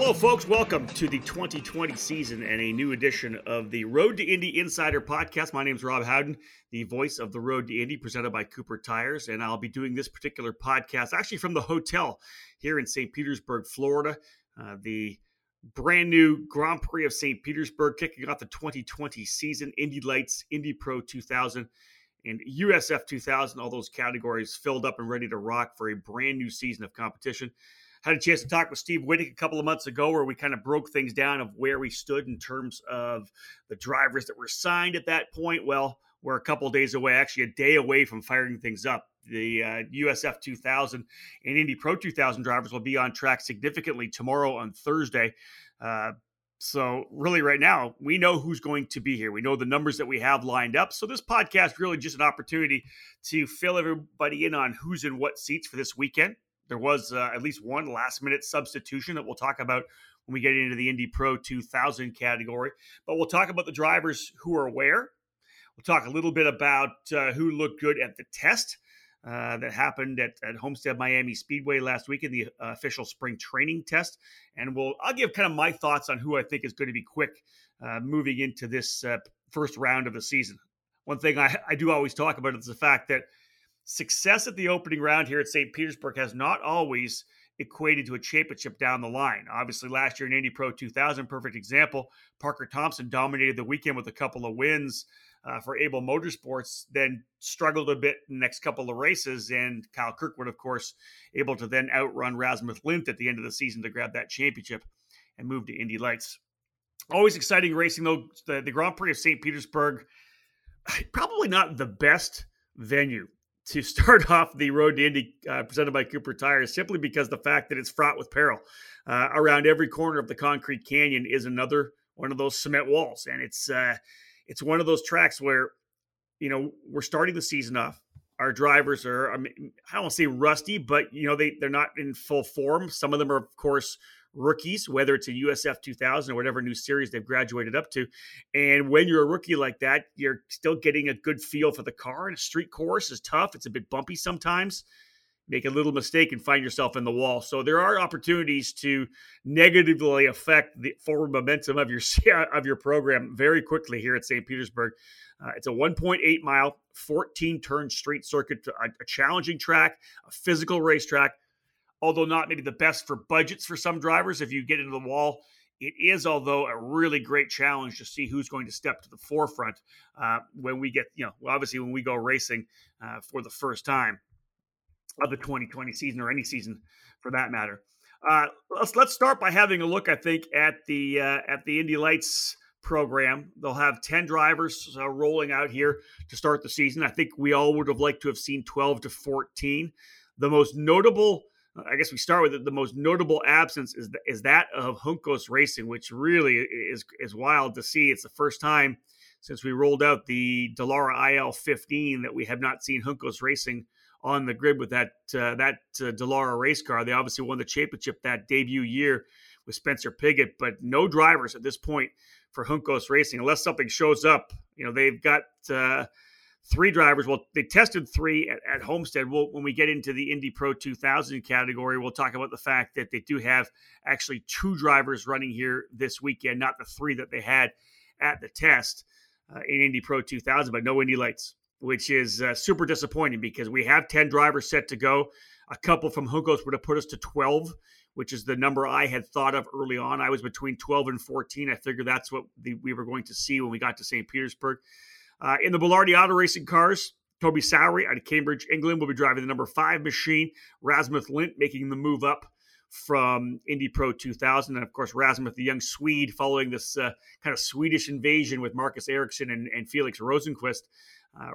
Hello, folks. Welcome to the 2020 season and a new edition of the Road to Indy Insider podcast. My name is Rob Howden, the voice of the Road to Indy, presented by Cooper Tires, and I'll be doing this particular podcast actually from the hotel here in St. Petersburg, Florida. Uh, the brand new Grand Prix of St. Petersburg kicking off the 2020 season. Indy Lights, Indy Pro 2000, and USF 2000. All those categories filled up and ready to rock for a brand new season of competition had a chance to talk with Steve Wittek a couple of months ago where we kind of broke things down of where we stood in terms of the drivers that were signed at that point. Well, we're a couple days away, actually a day away from firing things up. The uh, USF 2000 and Indy Pro 2000 drivers will be on track significantly tomorrow on Thursday. Uh, so, really, right now, we know who's going to be here. We know the numbers that we have lined up. So, this podcast really just an opportunity to fill everybody in on who's in what seats for this weekend. There was uh, at least one last minute substitution that we'll talk about when we get into the Indy Pro 2000 category. But we'll talk about the drivers who are where. We'll talk a little bit about uh, who looked good at the test uh, that happened at, at Homestead Miami Speedway last week in the uh, official spring training test. And we'll I'll give kind of my thoughts on who I think is going to be quick uh, moving into this uh, first round of the season. One thing I, I do always talk about is the fact that success at the opening round here at St. Petersburg has not always equated to a championship down the line. Obviously, last year in Indy Pro 2000, perfect example. Parker Thompson dominated the weekend with a couple of wins uh, for Abel Motorsports, then struggled a bit in the next couple of races. And Kyle Kirkwood, of course, able to then outrun Rasmus Lindh at the end of the season to grab that championship and move to Indy Lights. Always exciting racing, though. The, the Grand Prix of St. Petersburg, probably not the best venue to start off the road to Indy uh, presented by Cooper Tires simply because the fact that it's fraught with peril. Uh, around every corner of the concrete canyon is another one of those cement walls, and it's uh, it's one of those tracks where you know we're starting the season off. Our drivers are I, mean, I don't want to say rusty, but you know they they're not in full form. Some of them are, of course, rookies, whether it's a USF 2000 or whatever new series they've graduated up to. And when you're a rookie like that, you're still getting a good feel for the car. And a street course is tough, it's a bit bumpy sometimes. Make a little mistake and find yourself in the wall. So there are opportunities to negatively affect the forward momentum of your of your program very quickly here at St. Petersburg. Uh, it's a 1.8 mile, 14 turn street circuit, a, a challenging track, a physical racetrack although not maybe the best for budgets for some drivers if you get into the wall. It is, although, a really great challenge to see who's going to step to the forefront uh, when we get, you know, obviously when we go racing uh, for the first time of the 2020 season or any season for that matter. Uh, let's let's start by having a look. I think at the uh, at the Indy Lights program. They'll have 10 drivers uh, rolling out here to start the season. I think we all would have liked to have seen 12 to 14. The most notable I guess we start with it. The most notable absence is the, is that of Juncos Racing, which really is is wild to see. It's the first time since we rolled out the Dallara IL 15 that we have not seen Juncos Racing on the grid with that uh, that uh, Dallara race car. They obviously won the championship that debut year with Spencer Pigot, but no drivers at this point for Juncos Racing unless something shows up. You know they've got. Uh, three drivers. Well, they tested three at, at Homestead. We'll, when we get into the Indy Pro 2000 category, we'll talk about the fact that they do have actually two drivers running here this weekend, not the three that they had at the test uh, in Indy Pro 2000, but no Indy Lights, which is uh, super disappointing because we have 10 drivers set to go. A couple from Juncos would have put us to 12 which is the number I had thought of early on. I was between 12 and 14. I figured that's what the, we were going to see when we got to St. Petersburg. Uh, in the Belardi Auto Racing cars, Toby Sowery out of Cambridge, England, will be driving the number five machine. Rasmus Lindh making the move up from Indy Pro 2000. And of course, Rasmus, the young Swede, following this uh, kind of Swedish invasion with Marcus Ericsson and, and Felix Rosenqvist. Uh,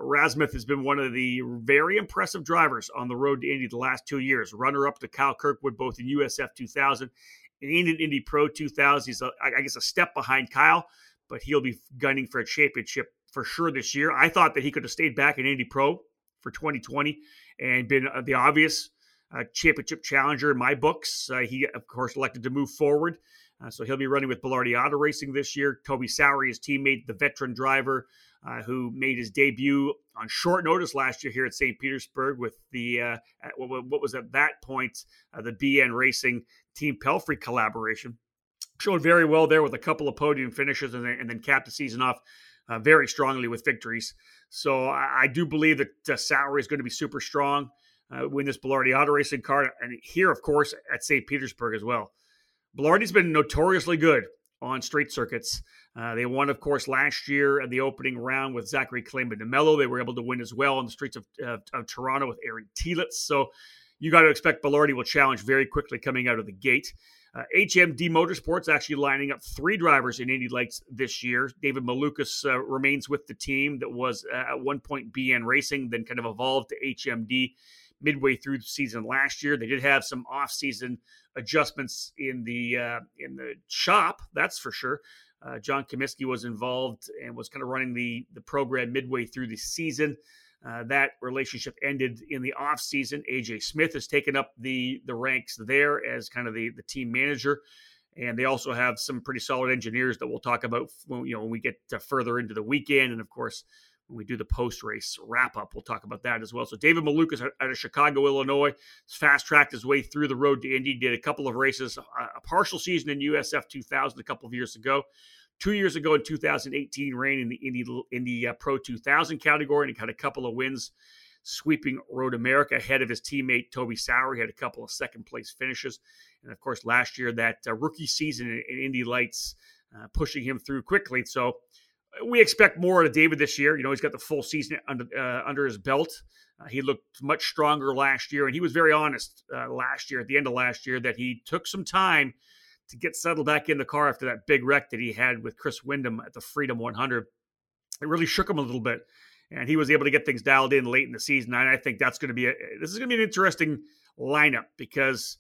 has been one of the very impressive drivers on the road to Indy the last two years. Runner up to Kyle Kirkwood, both in USF 2000 and in Indy Pro 2000. He's, a, I guess, a step behind Kyle, but he'll be gunning for a championship for sure this year. I thought that he could have stayed back in Indy Pro for 2020 and been uh, the obvious uh, championship challenger in my books. Uh, he, of course, elected to move forward. Uh, so he'll be running with Belardi Auto Racing this year. Toby Sowery, his teammate, the veteran driver uh, who made his debut on short notice last year here at St. Petersburg with the, uh, what, what, was at that point, the BN Racing Team Pelfrey collaboration. showed very well there with a couple of podium finishes and then, and then capped the season off uh, very strongly with victories. So I, I do believe that uh, Sowery is going to be super strong. Uh, win this Belardi auto racing car, and here, of course, at St. Petersburg as well. Belardi's been notoriously good on straight circuits. Uh, they won, of course, last year at the opening round with Zachary Claman de Mello. They were able to win as well on the streets of, of Toronto with Aaron Telitz. So you got to expect Belardi will challenge very quickly coming out of the gate. Uh, HMD Motorsports actually lining up three drivers in Indy Lights this year. David Malukas uh, remains with the team that was uh, at one point BN Racing, then kind of evolved to HMD midway through the season last year. They did have some off-season adjustments in the uh, in the shop, that's for sure. Uh, John Comiskey was involved and was kind of running the the program midway through the season. Uh, that relationship ended in the offseason. AJ Smith has taken up the the ranks there as kind of the, the team manager. And they also have some pretty solid engineers that we'll talk about when, you know, when we get further into the weekend. And of course, when we do the post race wrap up, we'll talk about that as well. So David Malukas out of Chicago, Illinois, fast tracked his way through the road to Indy, did a couple of races, a partial season in USF 2000 a couple of years ago. Two years ago in 2018, ran in the Indy, in the uh, Pro 2000 category, and he had a couple of wins, sweeping Road America ahead of his teammate Toby Sowery. He had a couple of second place finishes, and of course, last year that uh, rookie season in, in Indy Lights, uh, pushing him through quickly. So uh, we expect more out of David this year. You know, he's got the full season under uh, under his belt. Uh, he looked much stronger last year, and he was very honest last year, at the end of last year, that he took some time to get settled back in the car after that big wreck that he had with Chris Windom at the Freedom 100. It really shook him a little bit, and he was able to get things dialed in late in the season. And I think that's going to be a, this is going to be an interesting lineup because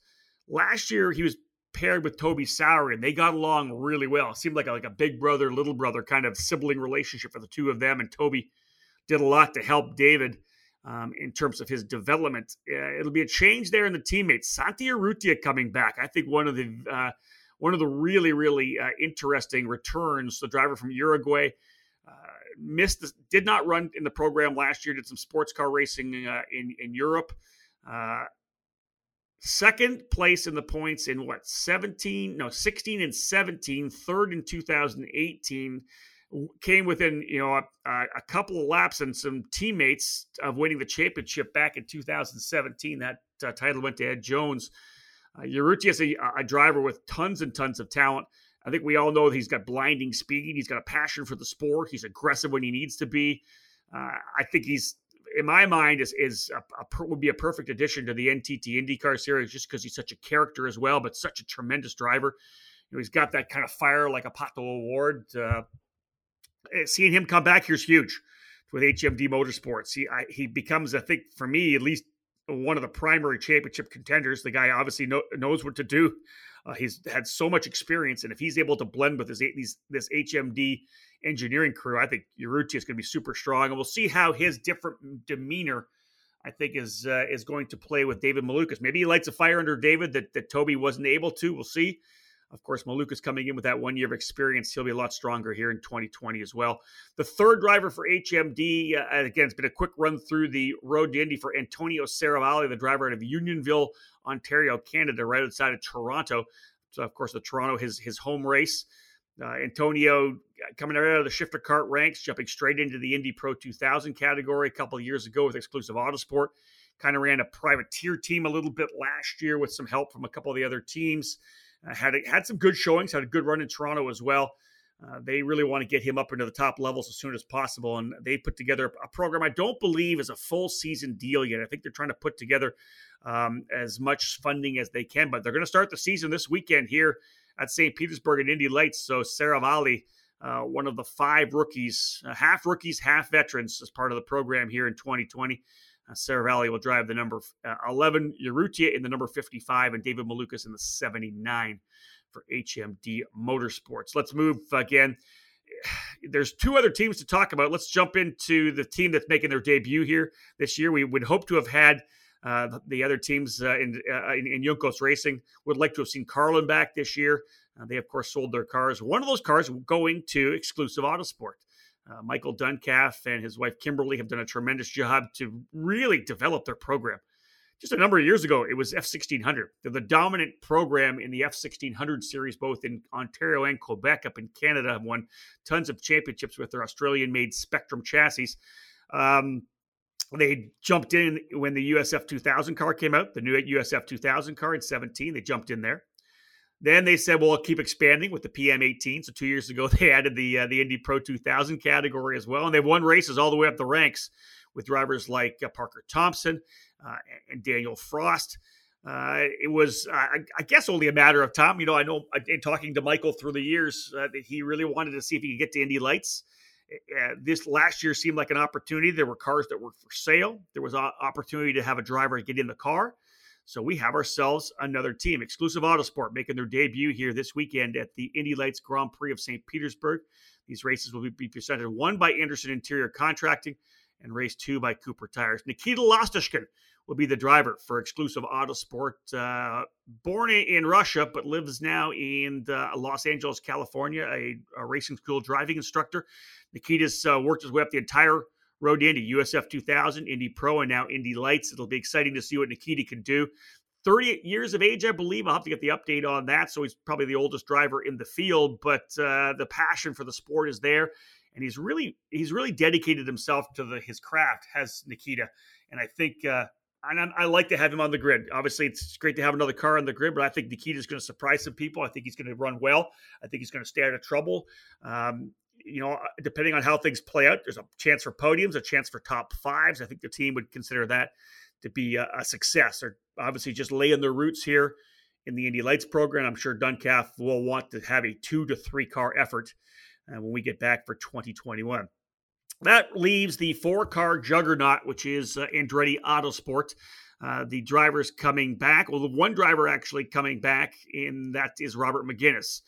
last year he was paired with Toby Sowery, and they got along really well. It seemed like a, like a big brother little brother kind of sibling relationship for the two of them. And Toby did a lot to help David. Um, in terms of his development. Uh, it'll be a change there in the teammates. Santi Urrutia coming back. I think one of the uh, one of the really, really uh, interesting returns. The driver from Uruguay uh, missed, the, did not run in the program last year. Did some sports car racing uh, in in Europe. Uh, second place in the points in what 17 no 16 and 17 third in 2018 came within you know a, a, couple of laps and some teammates of winning the championship back in 2017 that uh, title went to ed jones uh, is a, a driver with tons and tons of talent. I think we all know he's got blinding speed. He's got a passion for the sport. He's aggressive when he needs to be. Uh, I think he's, in my mind, is is a, a, would be a perfect addition to the NTT IndyCar series just because he's such a character as well, but such a tremendous driver. You know, he's got that kind of fire like a Pato O'Ward. Uh, eh, seeing him come back here's huge with HMD Motorsports. He I, he becomes, I think, for me at least, one of the primary championship contenders. The guy obviously know, knows what to do. Uh, he's had so much experience, and if he's able to blend with his these, this HMD engineering crew, I think Urrutia is going to be super strong, and we'll see how his different demeanor, I think, is uh, is going to play with David Malukas. Maybe he lights a fire under David that that Toby wasn't able to. We'll see. Of course, Malukas coming in with that one year of experience. He'll be a lot stronger here in 2020 as well. The third driver for HMD, uh, again, it's been a quick run through the road to Indy for Antonio Seravalli, the driver out of Unionville, Ontario, Canada, right outside of Toronto. So, of course, the Toronto, his, his home race. Uh, Antonio uh, coming out of the shifter cart ranks, jumping straight into the Indy Pro 2000 category a couple of years ago with Exclusive Autosport. Kind of ran a privateer team a little bit last year with some help from a couple of the other teams. Had had some good showings, had a good run in Toronto as well. Uh, they really want to get him up into the top levels as soon as possible, and they put together a program I don't believe is a full season deal yet. I think they're trying to put together um, as much funding as they can, but they're going to start the season this weekend here at St. Petersburg and Indy Lights. So Seravalli, uh, one of the five rookies, uh, half rookies, half veterans, as part of the program here in 2020. Uh, Valley will drive the number uh, 11, Urrutia in the number 55, and David Malukas in the 79 for HMD Motorsports. Let's move again. There's two other teams to talk about. Let's jump into the team that's making their debut here this year. We would hope to have had uh, the other teams uh, in, uh, in, in Juncos Racing. Would like to have seen Carlin back this year. Uh, they, of course, sold their cars. One of those cars going to Exclusive Autosport. Uh, Michael Duncalf and his wife Kimberly have done a tremendous job to really develop their program. just a number of years ago, it was F1600. They're the dominant program in the F1600 series, both in Ontario and Quebec. Up in Canada, have won tons of championships with their Australian-made Spectrum chassis. Um, they jumped in when the USF 2000 car came out, the new USF 2000 car in 17. They jumped in there. Then they said, "Well, we'll keep expanding with the PM18." So two years ago, they added the uh, the Indy Pro 2000 category as well, and they've won races all the way up the ranks with drivers like uh, Parker Thompson uh, and Daniel Frost. Uh, it was, I, I, guess, only a matter of time. You know, I know in talking to Michael through the years uh, that he really wanted to see if he could get to Indy Lights. Uh, this last year seemed like an opportunity. There were cars that were for sale. There was an opportunity to have a driver get in the car. So we have ourselves another team. Exclusive Autosport making their debut here this weekend at the Indy Lights Grand Prix of St. Petersburg. These races will be presented one by Anderson Interior Contracting and race two by Cooper Tires. Nikita Lastochkin will be the driver for exclusive Autosport. Uh, born in Russia, but lives now in uh, Los Angeles, California, a, a, racing school driving instructor. Nikita's uh, worked his way up the entire road to Indy, USF 2000, Indy Pro, and now Indy Lights. It'll be exciting to see what Nikita can do. 38 years of age, I believe. I'll have to get the update on that. So he's probably the oldest driver in the field, but uh, the passion for the sport is there and he's really he's really dedicated himself to the, his craft. Has Nikita, and I think. Uh, and I, like to have him on the grid. Obviously, it's great to have another car on the grid, but I think Nikita is going to surprise some people. I think he's going to run well. I think he's going to stay out of trouble. Um, you know, uh, depending on how things play out, there's a chance for podiums, a chance for top fives. I think the team would consider that to be a, a success. They're obviously just laying their roots here in the Indy Lights program. I'm sure Duncalf will want to have a two to three car effort uh, when we get back for 2021. That leaves the four car juggernaut, which is uh, Andretti Autosport. Uh, the drivers coming back, well, the one driver actually coming back, and that is Robert Megennis.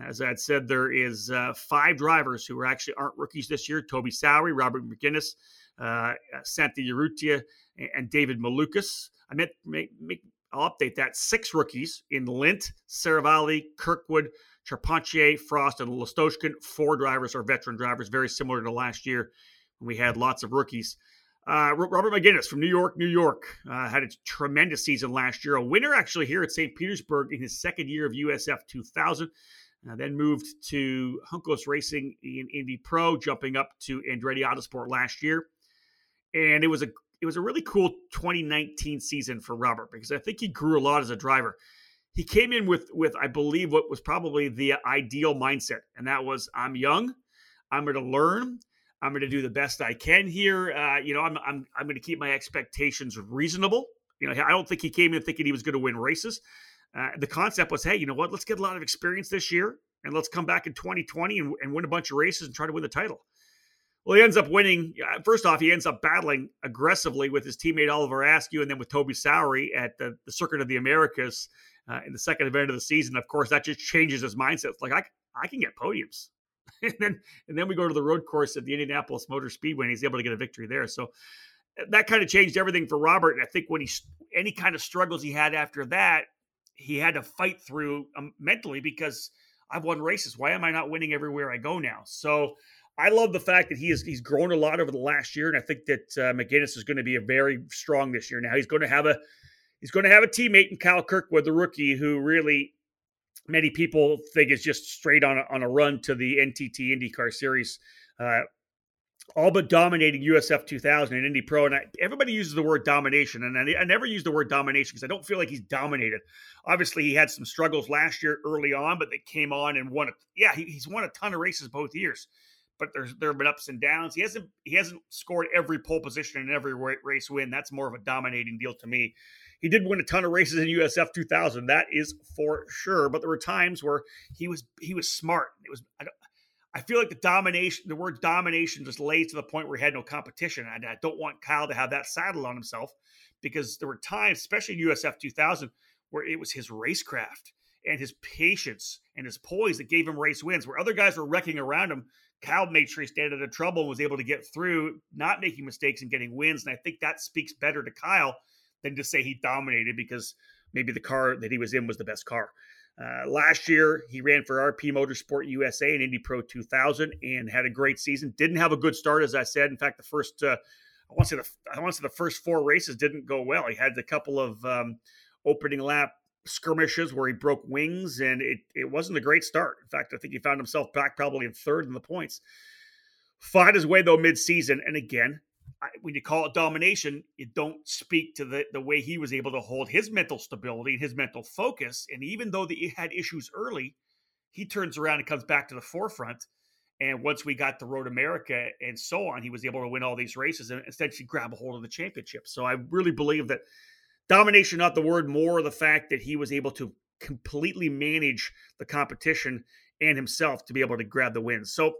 As I had said, there is uh, five drivers who are actually aren't rookies this year: Toby Sowery, Robert Megennis, uh, Santi Urrutia, and David Malukas. I meant make, make, I'll update that. Six rookies in Lindh, Seravalli, Kirkwood, Charpentier, Frost, and Lastochkin, four drivers are veteran drivers, very similar to last year when we had lots of rookies. Uh, Robert Megennis from New York, New York, uh, had a tremendous season last year. A winner actually here at St. Petersburg in his second year of USF 2000. Uh, then moved to Juncos Racing in Indy Pro, jumping up to Andretti Autosport last year. And it was a it was a really cool 2019 season for Robert because I think he grew a lot as a driver he came in with with I believe what was probably the ideal mindset, and that was I'm young, I'm going to learn, I'm going to do the best I can here. Uh, you know, I'm I'm I'm going to keep my expectations reasonable. You know, I don't think he came in thinking he was going to win races. Uh, the concept was, hey, you know what? Let's get a lot of experience this year, and let's come back in 2020 and, and win a bunch of races and try to win the title. Well, he ends up winning. First off, he ends up battling aggressively with his teammate Oliver Askew and then with Toby Sowery at the, the Circuit of the Americas uh, in the second event of the season. Of course, that just changes his mindset. It's like I, I can get podiums, and then and then we go to the road course at the Indianapolis Motor Speedway, and he's able to get a victory there. So uh, that kind of changed everything for Robert. And I think when he any kind of struggles he had after that, he had to fight through um, mentally because I've won races. Why am I not winning everywhere I go now? So. I love the fact that he is he's grown a lot over the last year, and I think that uh, Megennis is going to be a very strong this year. Now he's going to have a He's going to have a teammate in Kyle Kirkwood, the rookie, who really many people think is just straight on a, on a run to the NTT IndyCar Series. Uh, all but dominating USF 2000 and Indy Pro. And I, everybody uses the word domination, and I, I never use the word domination because I don't feel like he's dominated. Obviously, he had some struggles last year early on, but they came on and won. A, yeah, he, he's won a ton of races both years, but there's there have been ups and downs. He hasn't he hasn't scored every pole position and every race win. That's more of a dominating deal to me. He did win a ton of races in USF 2000. That is for sure. But there were times where he was he was smart. It was I feel like the domination, the word domination, just lays to the point where he had no competition. And I don't want Kyle to have that saddle on himself because there were times, especially in USF 2000, where it was his racecraft and his patience and his poise that gave him race wins. Where other guys were wrecking around him, Kyle made sure he stayed out of trouble and was able to get through, not making mistakes and getting wins. And I think that speaks better to Kyle than to say he dominated because maybe the car that he was in was the best car. Uh, last year, he ran for RP Motorsport USA and Indy Pro 2000 and had a great season. Didn't have a good start, as I said. In fact, the first, uh, I want to say the I want to say the first four races didn't go well. He had a couple of um, opening lap skirmishes where he broke wings, and it it wasn't a great start. In fact, I think he found himself back probably in third in the points. Fought his way though mid-season, and again, when you call it domination, you don't speak to the the way he was able to hold his mental stability and his mental focus. And even though he had issues early, he turns around and comes back to the forefront. And once we got to Road America and so on, he was able to win all these races and essentially grab a hold of the championship. So I really believe that domination, not the word, more the fact that he was able to completely manage the competition and himself to be able to grab the win. So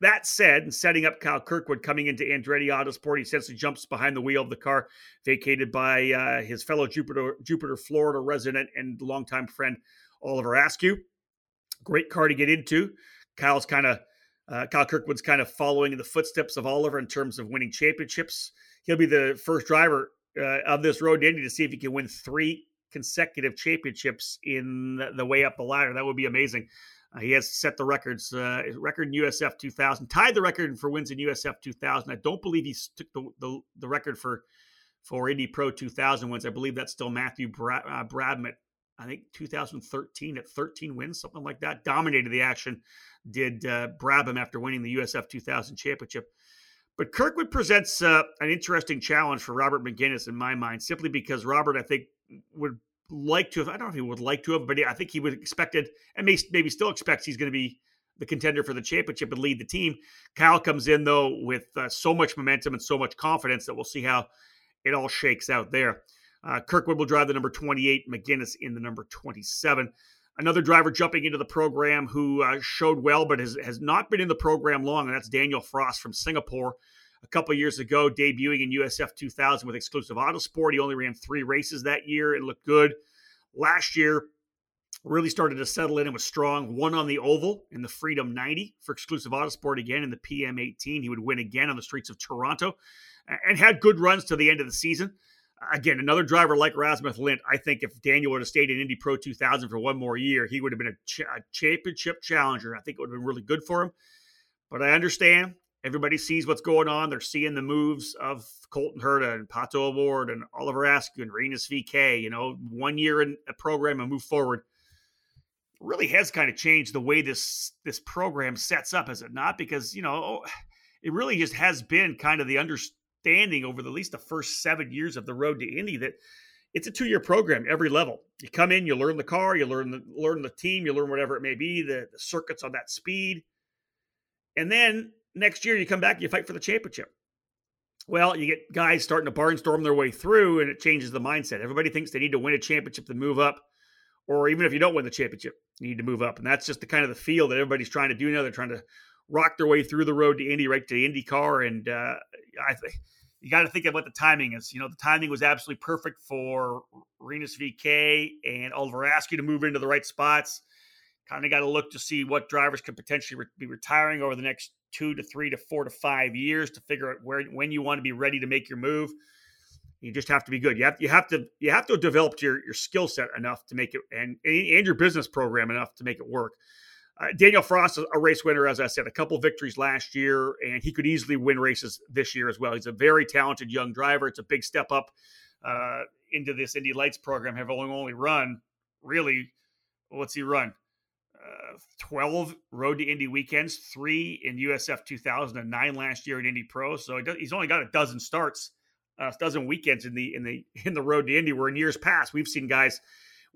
that said, setting up Kyle Kirkwood coming into Andretti Autosport, he essentially jumps behind the wheel of the car, vacated by uh, his fellow Jupiter, Jupiter, Florida resident and longtime friend Oliver Askew. Great car to get into. Kyle's kind of uh, Kyle Kirkwood's kind of following in the footsteps of Oliver in terms of winning championships. He'll be the first driver uh, of this road to Indy to see if he can win three consecutive championships in the way up the ladder. That would be amazing. Uh, he has set the records, uh, record in USF 2000, tied the record for wins in USF 2000. I don't believe he took the, the, the record for for Indy Pro 2000 wins. I believe that's still Matthew Brad, uh, I think 2013 at 13 wins, something like that. Dominated the action, did uh, Brabham after winning the USF 2000 championship. But Kirkwood presents uh, an interesting challenge for Robert Megennis in my mind, simply because Robert, I think, would like to have, I don't know if he would like to have, but I think he would expected and may, maybe still expects he's going to be the contender for the championship and lead the team. Kyle comes in though with uh, so much momentum and so much confidence that we'll see how it all shakes out there. Uh, Kirkwood will drive the number 28, Megennis in the number 27. Another driver jumping into the program who uh, showed well but has, has not been in the program long, and that's Daniel Frost from Singapore a couple years ago, debuting in USF 2000 with exclusive Autosport. He only ran three races that year. It looked good. Last year, really started to settle in and was strong. One on the oval in the Freedom 90 for exclusive Autosport again in the PM18. He would win again on the streets of Toronto and had good runs to the end of the season. Again, another driver like Rasmus Lindh. I think if Daniel would have stayed in Indy Pro 2000 for one more year, he would have been a, ch- a championship challenger. I think it would have been really good for him. But I understand Everybody sees what's going on. They're seeing the moves of Colton Herta and Pato O'Ward and Oliver Askew and Rinus VeeKay. You know, one year in a program and move forward really has kind of changed the way this this program sets up, has it not? Because you know, it really just has been kind of the understanding over the, at least the first seven years of the road to Indy that it's a two year program every level. You come in, you learn the car, you learn the learn the team, you learn whatever it may be, the, the circuits on that speed, and then next year you come back, you fight for the championship. Well, you get guys starting to barnstorm their way through, and it changes the mindset. Everybody thinks they need to win a championship to move up, or even if you don't win the championship, you need to move up. And that's just the kind of the feel that everybody's trying to do now. They're trying to rock their way through the road to Indy, right to IndyCar, and uh, I think you got to think of what the timing is. You know, the timing was absolutely perfect for Rinus VeeKay and Oliver Askew to move into the right spots. Kind of got to look to see what drivers could potentially re- be retiring over the next two to three to four to five years to figure out where when you want to be ready to make your move. You just have to be good. You have you have to you have to develop your your skill set enough to make it and and your business program enough to make it work. Uh, Daniel Frost, is a race winner, as I said, a couple victories last year, and he could easily win races this year as well. He's a very talented young driver. It's a big step up uh, into this Indy Lights program. Have only run really, what's he run? 12 road to Indy weekends, three in USF 2009 last year in Indy Pro. So he's only got a dozen starts, uh, a dozen weekends in the in the in the road to Indy. Where in years past we've seen guys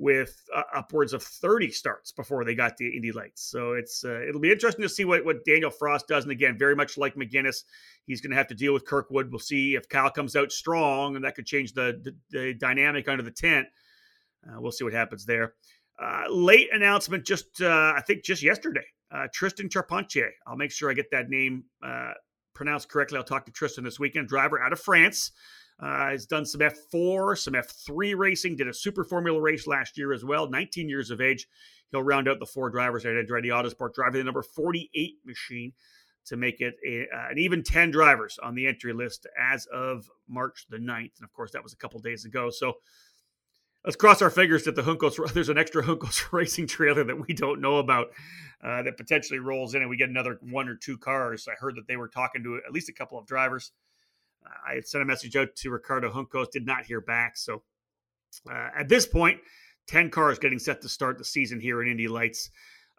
with uh, upwards of 30 starts before they got to Indy Lights. So it's uh, it'll be interesting to see what what Daniel Frost does. And again, very much like Megennis, he's going to have to deal with Kirkwood. We'll see if Kyle comes out strong, and that could change the the, the dynamic under the tent. Uh, we'll see what happens there. Uh, late announcement just uh, I think just yesterday. Uh, Tristan Charpentier. I'll make sure I get that name uh, pronounced correctly. I'll talk to Tristan this weekend. Driver out of France. Uh, has done some F4, some F3 racing. Did a Super Formula race last year as well. 19 years of age. He'll round out the four drivers at Andretti Autosport, driving the number 48 machine to make it a, an even 10 drivers on the entry list as of March the 9th. And of course, that was a couple days ago. So let's cross our fingers that the Juncos there's an extra Juncos racing trailer that we don't know about uh, that potentially rolls in and we get another one or two cars. I heard that they were talking to at least a couple of drivers. I had sent a message out to Ricardo Juncos, did not hear back. So uh, at this point, 10 cars getting set to start the season here in Indy Lights.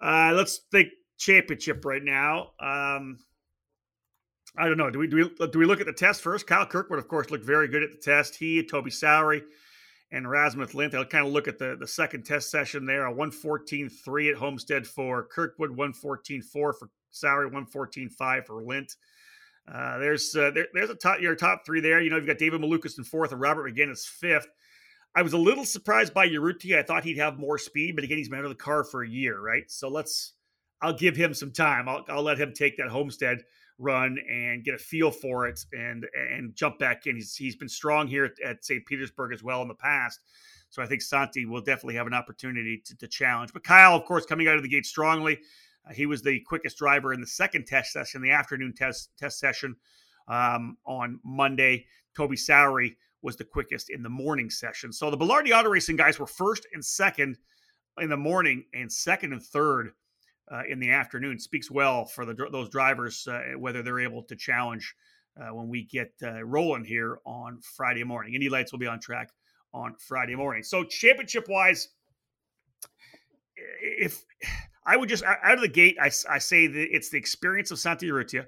Uh, let's think championship right now. Um, I don't know. Do we, do we do we look at the test first? Kyle Kirkwood, of course, looked very good at the test. He, Toby Sowery, and Rasmus Lindh. I'll kind of look at the, the second test session there. A 114.3 at Homestead for Kirkwood, 114.4 for Sowery, 114.5 for Lindh. Uh, there's uh, there, there's a top your top three there. You know, you've got David Malukas in fourth and Robert Megennis fifth. I was a little surprised by Urrutia. I thought he'd have more speed, but again, he's been out of the car for a year, right? So let's I'll give him some time. I'll, I'll let him take that Homestead run and get a feel for it and and jump back in. He's he's been strong here at, St. Petersburg as well in the past. So I think Santi will definitely have an opportunity to, to challenge. But Kyle, of course, coming out of the gate strongly. Uh, he was the quickest driver in the second test session, the afternoon test test session um, on Monday. Toby Sowery was the quickest in the morning session. So the Belardi Auto Racing guys were first and second in the morning and second and third uh, in the afternoon. Speaks well for the, those drivers uh, whether they're able to challenge uh, when we get uh, rolling here on Friday morning. Indy Lights will be on track on Friday morning. So championship wise, if I would just out of the gate, I, I say that it's the experience of Santi Urrutia.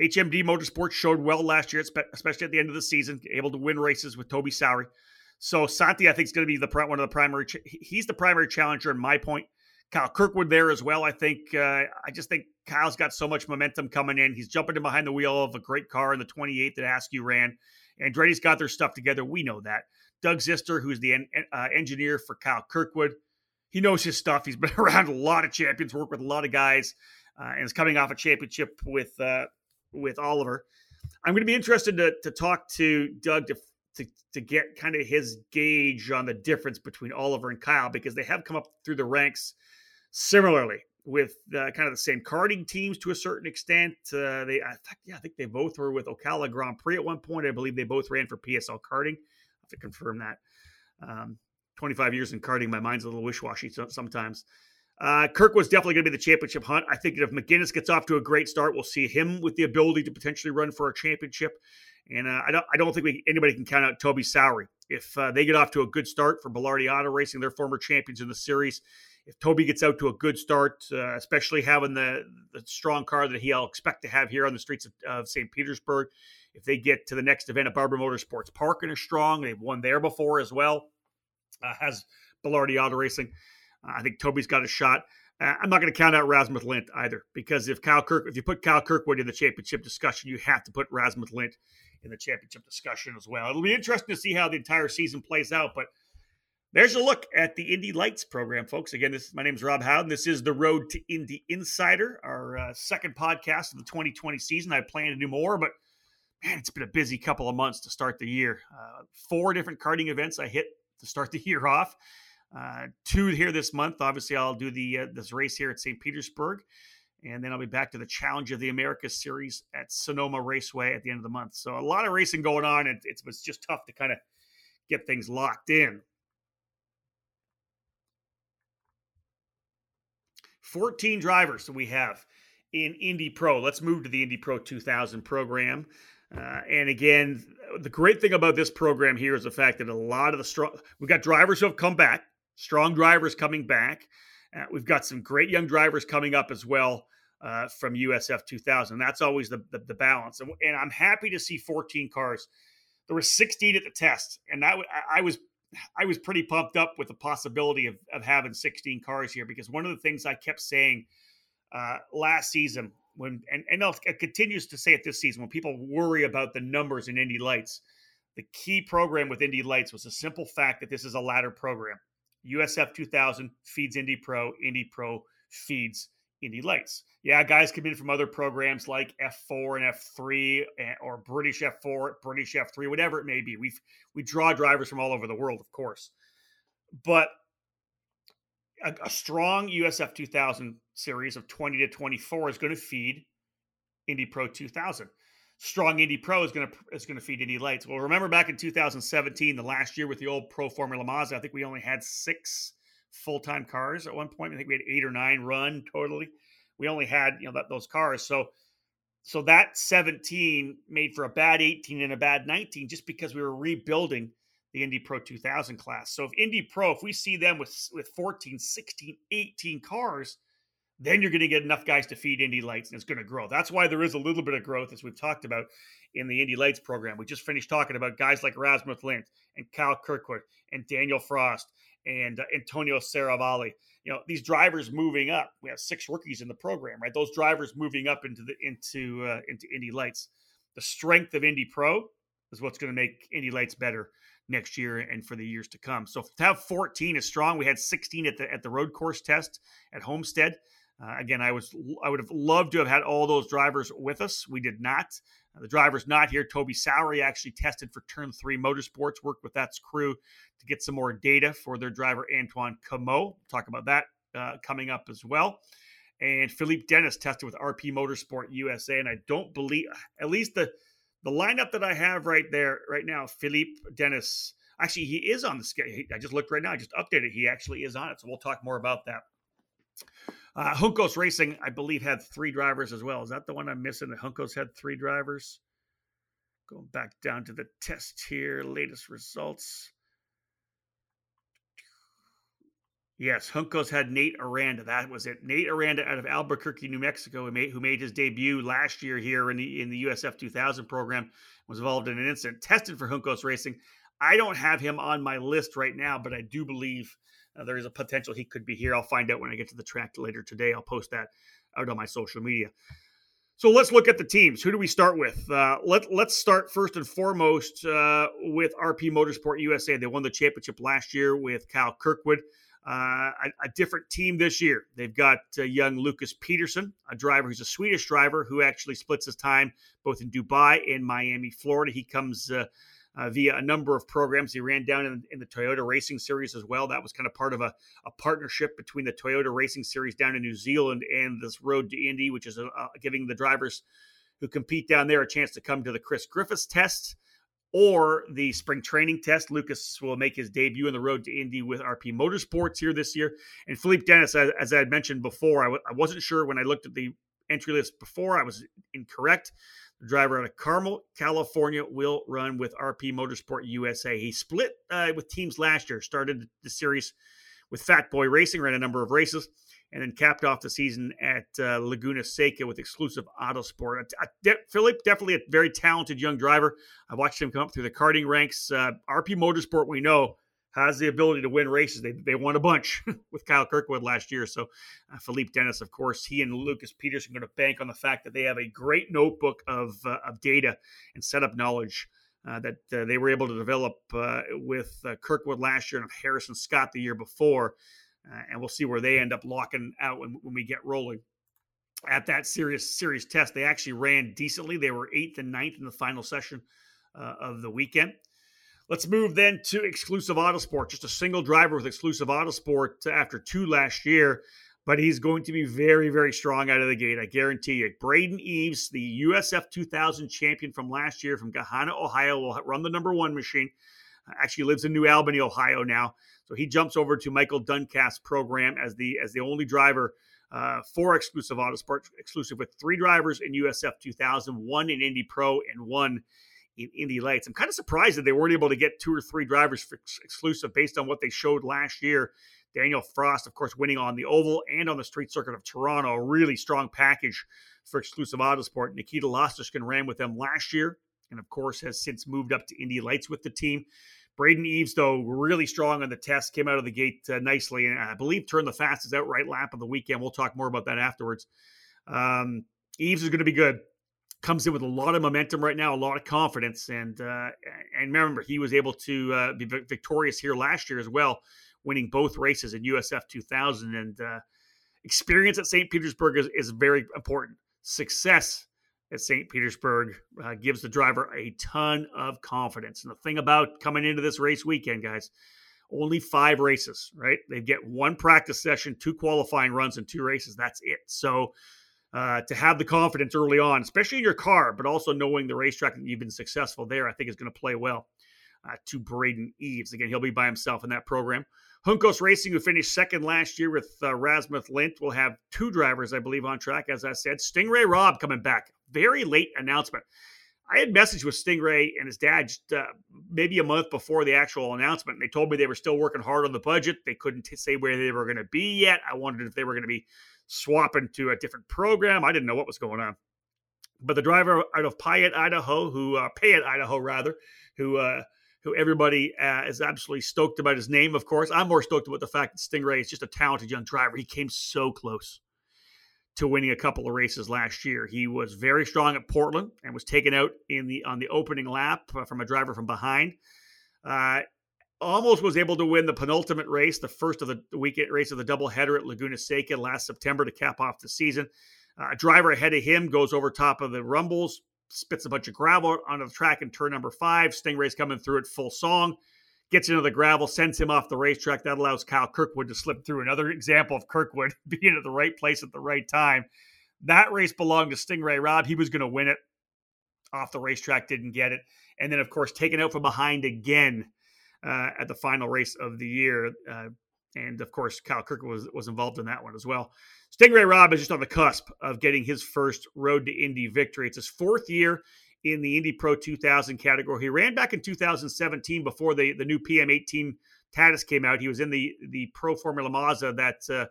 HMD Motorsports showed well last year, especially at the end of the season, able to win races with Toby Sowery. So Santi, I think, is going to be the one of the primary. He's the primary challenger in my point. Kyle Kirkwood there as well. I think. Uh, I just think Kyle's got so much momentum coming in. He's jumping in behind the wheel of a great car in the 28 that Askew ran. Andretti's got their stuff together. We know that. Doug Zister, who's the en- uh, engineer for Kyle Kirkwood, he knows his stuff. He's been around a lot of champions, worked with a lot of guys, uh, and is coming off a championship with uh, with Oliver. I'm going to be interested to, to talk to Doug to, to, to get kind of his gauge on the difference between Oliver and Kyle because they have come up through the ranks similarly with uh, kind of the same karting teams to a certain extent. Uh, they, I think, yeah, I think they both were with Ocala Grand Prix at one point. I believe they both ran for PSL Karting. I have to confirm that. Um, 25 years in karting, my mind's a little wish-washy sometimes. Uh, Kirk was definitely going to be the championship hunt. I think if Megennis gets off to a great start, we'll see him with the ability to potentially run for a championship. And uh, I don't, I don't think we, anybody can count out Toby Sowery. If uh, they get off to a good start for Belardi Auto Racing, their former champions in the series, if Toby gets out to a good start, uh, especially having the, the strong car that he'll expect to have here on the streets of, of St. Petersburg, if they get to the next event at Barber Motorsports Park and are strong, they've won there before as well, uh, has Belardi Auto Racing. Uh, I think Toby's got a shot. Uh, I'm not going to count out Rasmus Lindh either, because if Kyle Kirk, if you put Kyle Kirkwood in the championship discussion, you have to put Rasmus Lindh in the championship discussion as well. It'll be interesting to see how the entire season plays out, but there's a look at the Indy Lights program, folks. Again, this my name is Rob Howden. This is the Road to Indy Insider, our uh, second podcast of the 2020 season. I plan to do more, but man, it's been a busy couple of months to start the year. Uh, four different karting events I hit to start the year off. Uh, two here this month. Obviously, I'll do the uh, this race here at St. Petersburg, and then I'll be back to the Challenge of the Americas series at Sonoma Raceway at the end of the month. So a lot of racing going on, and it's, it's just tough to kind of get things locked in. 14 drivers that we have in Indy Pro. Let's move to the Indy Pro 2000 program. Uh, and again, the great thing about this program here is the fact that a lot of the strong, we've got drivers who have come back, strong drivers coming back. Uh, we've got some great young drivers coming up as well uh, from USF 2000. That's always the, the, the balance. And, and, I'm happy to see 14 cars. There were 16 at the test, and that I was I was pretty pumped up with the possibility of, of having 16 cars here because one of the things I kept saying uh, last season when and, and continues to say it this season when people worry about the numbers in Indy Lights, the key program with Indy Lights was the simple fact that this is a ladder program. USF 2000 feeds Indy Pro, Indy Pro feeds Indy Lights. Yeah, guys come in from other programs like F4 and F3 eh, or British F4, British F3, whatever it may be. We we draw drivers from all over the world, of course, but a, a strong USF 2000 series of 20 to 24 is going to feed Indy Pro 2000. Strong Indy Pro is going to is going to feed Indy Lights. Well, remember back in 2017, the last year with the old Pro Formula Mazda, I think we only had six full time cars at one point. I think we had eight or nine run totally. We only had you know that, those cars. So so that 17 made for a bad 18 and a bad 19 just because we were rebuilding the Indy Pro 2000 class. So if Indy Pro, if we see them with with 14, 16, 18 cars, then you're going to get enough guys to feed Indy Lights and it's going to grow. That's why there is a little bit of growth as we've talked about in the Indy Lights program. We just finished talking about guys like Rasmus Lindh and Kyle Kirkwood and Daniel Frost and uh, Antonio Seravalli. You know, these drivers moving up. We have six rookies in the program, right? Those drivers moving up into the into uh, into Indy Lights. The strength of Indy Pro is what's going to make Indy Lights better next year and for the years to come. So to have 14 is strong. We had 16 at the at the road course test at Homestead. Uh, again, I was I would have loved to have had all those drivers with us. We did not. The driver's not here. Toby Sowery actually tested for Turn Three Motorsports. Worked with that crew to get some more data for their driver Antoine. We'll talk about that uh, coming up as well. And Philippe Denes tested with RP Motorsport USA, and I don't believe at least the the lineup that I have right there right now. Philippe Denes, Actually, he is on the schedule. I just looked right now. I just updated. He actually is on it. So we'll talk more about that. Uh, Juncos Racing, I believe, had three drivers as well. Is that the one I'm missing? Juncos had three drivers. Going back down to the test here, latest results. Yes, Juncos had Nate Aranda. That was it. Nate Aranda out of Albuquerque, New Mexico, who made, who made his debut last year here in the in the USF 2000 program, was involved in an incident, tested for Juncos Racing. I don't have him on my list right now, but I do believe uh, there is a potential he could be here. I'll find out when I get to the track later today. I'll post that out on my social media. So let's look at the teams. Who do we start with? Uh, let Let's start first and foremost uh, with RP Motorsport USA. They won the championship last year with Kyle Kirkwood. Uh, a, a, different team this year. They've got uh, young Lucas Petersson, a driver who's a Swedish driver who actually splits his time both in Dubai and Miami, Florida. He comes uh, via a number of programs. He ran down in, in, the Toyota Racing Series as well. That was kind of part of a, a, partnership between the Toyota Racing Series down in New Zealand and this Road to Indy, which is uh, uh, giving the drivers who compete down there a chance to come to the Chris Griffis test or the spring training test. Lucas will make his debut in the Road to Indy with RP Motorsports here this year. And Philippe Denes, as, as I had mentioned before, I w- I wasn't sure when I looked at the entry list before. I was incorrect. Driver out of Carmel, California, will run with RP Motorsport USA. He split uh, with teams last year, started the series with Fat Boy Racing, ran a number of races, and then capped off the season at uh, Laguna Seca with exclusive Autosport. Uh, de- Philip, definitely a very talented young driver. I've watched him come up through the karting ranks. Uh, RP Motorsport, we know, has the ability to win races. They, they won a bunch with Kyle Kirkwood last year. So uh, Philippe Denes, of course, he and Lucas Petersson are going to bank on the fact that they have a great notebook of, uh, of data and setup knowledge uh, that uh, they were able to develop uh, with uh, Kirkwood last year and Harrison Scott the year before. and we'll see where they end up locking out when, when we get rolling. At that serious series test, they actually ran decently. They were eighth and ninth in the final session of the weekend. Let's move then to exclusive Autosport. Just a single driver with exclusive Autosport after two last year, but he's going to be very, very strong out of the gate. I guarantee you. Braden Eves, the USF 2000 champion from last year from Gahanna, Ohio, will run the number one machine. Actually lives in New Albany, Ohio now. So he jumps over to Michael Duncalf's program as the as the only driver uh, for exclusive Autosport, exclusive with three drivers in USF 2000, one in Indy Pro, and one in Indy Lights. I'm kind of surprised that they weren't able to get two or three drivers for exclusive based on what they showed last year. Daniel Frost, of course, winning on the oval and on the street circuit of Toronto. A really strong package for exclusive Autosport. Nikita Lastochkin ran with them last year and, of course, has since moved up to Indy Lights with the team. Braden Eves, though, really strong on the test, came out of the gate uh, nicely, and I believe turned the fastest outright lap of the weekend. We'll talk more about that afterwards. Um, Eves is going to be good comes in with a lot of momentum right now, a lot of confidence, and uh, and remember he was able to uh, be victorious here last year as well, winning both races in USF 2000. And uh, experience at St. Petersburg is, is very important. Success at St. Petersburg uh, gives the driver a ton of confidence. And the thing about coming into this race weekend, guys, only five races, right? They get one practice session, two qualifying runs, and two races. That's it. So uh, to have the confidence early on, especially in your car, but also knowing the racetrack that you've been successful there, I think is going to play well uh, to Braden Eves. Again, he'll be by himself in that program. Juncos Racing, who finished second last year with uh, Rasmus Lindh, will have two drivers, I believe, on track. As I said, Sting Ray Robb coming back. very late announcement. I had messaged with Sting Ray and his dad just, uh, maybe a month before the actual announcement. And they told me they were still working hard on the budget. They couldn't t- say where they were going to be yet. I wondered if they were going to be swapping to a different program. I didn't know what was going on. But the driver out of Payette, Idaho, who uh, Payette, Idaho, rather, who uh, who everybody uh, is absolutely stoked about his name. Of course, I'm more stoked about the fact that Sting Ray is just a talented young driver. He came so close to winning a couple of races last year. He was very strong at Portland and was taken out in the on the opening lap uh, from a driver from behind. Uh, almost was able to win the penultimate race, the first of the weekend race of the doubleheader at Laguna Seca last September to cap off the season. Uh, a driver ahead of him goes over top of the rumbles, spits a bunch of gravel onto the track in turn number five. Sting Ray's coming through at full song, gets into the gravel, sends him off the racetrack. That allows Kyle Kirkwood to slip through. Another example of Kirkwood being at the right place at the right time. That race belonged to Sting Ray Robb. He was going to win it off the racetrack, didn't get it. And then, of course, taken out from behind again uh, at the final race of the year. Uh, and of course, Kyle Kirk was, was involved in that one as well. Sting Ray Robb is just on the cusp of getting his first Road to Indy victory. It's his fourth year in the Indy Pro 2000 category. He ran back in 2017 before the, the new PM18 chassis came out. He was in the the Pro Formula Mazda that uh,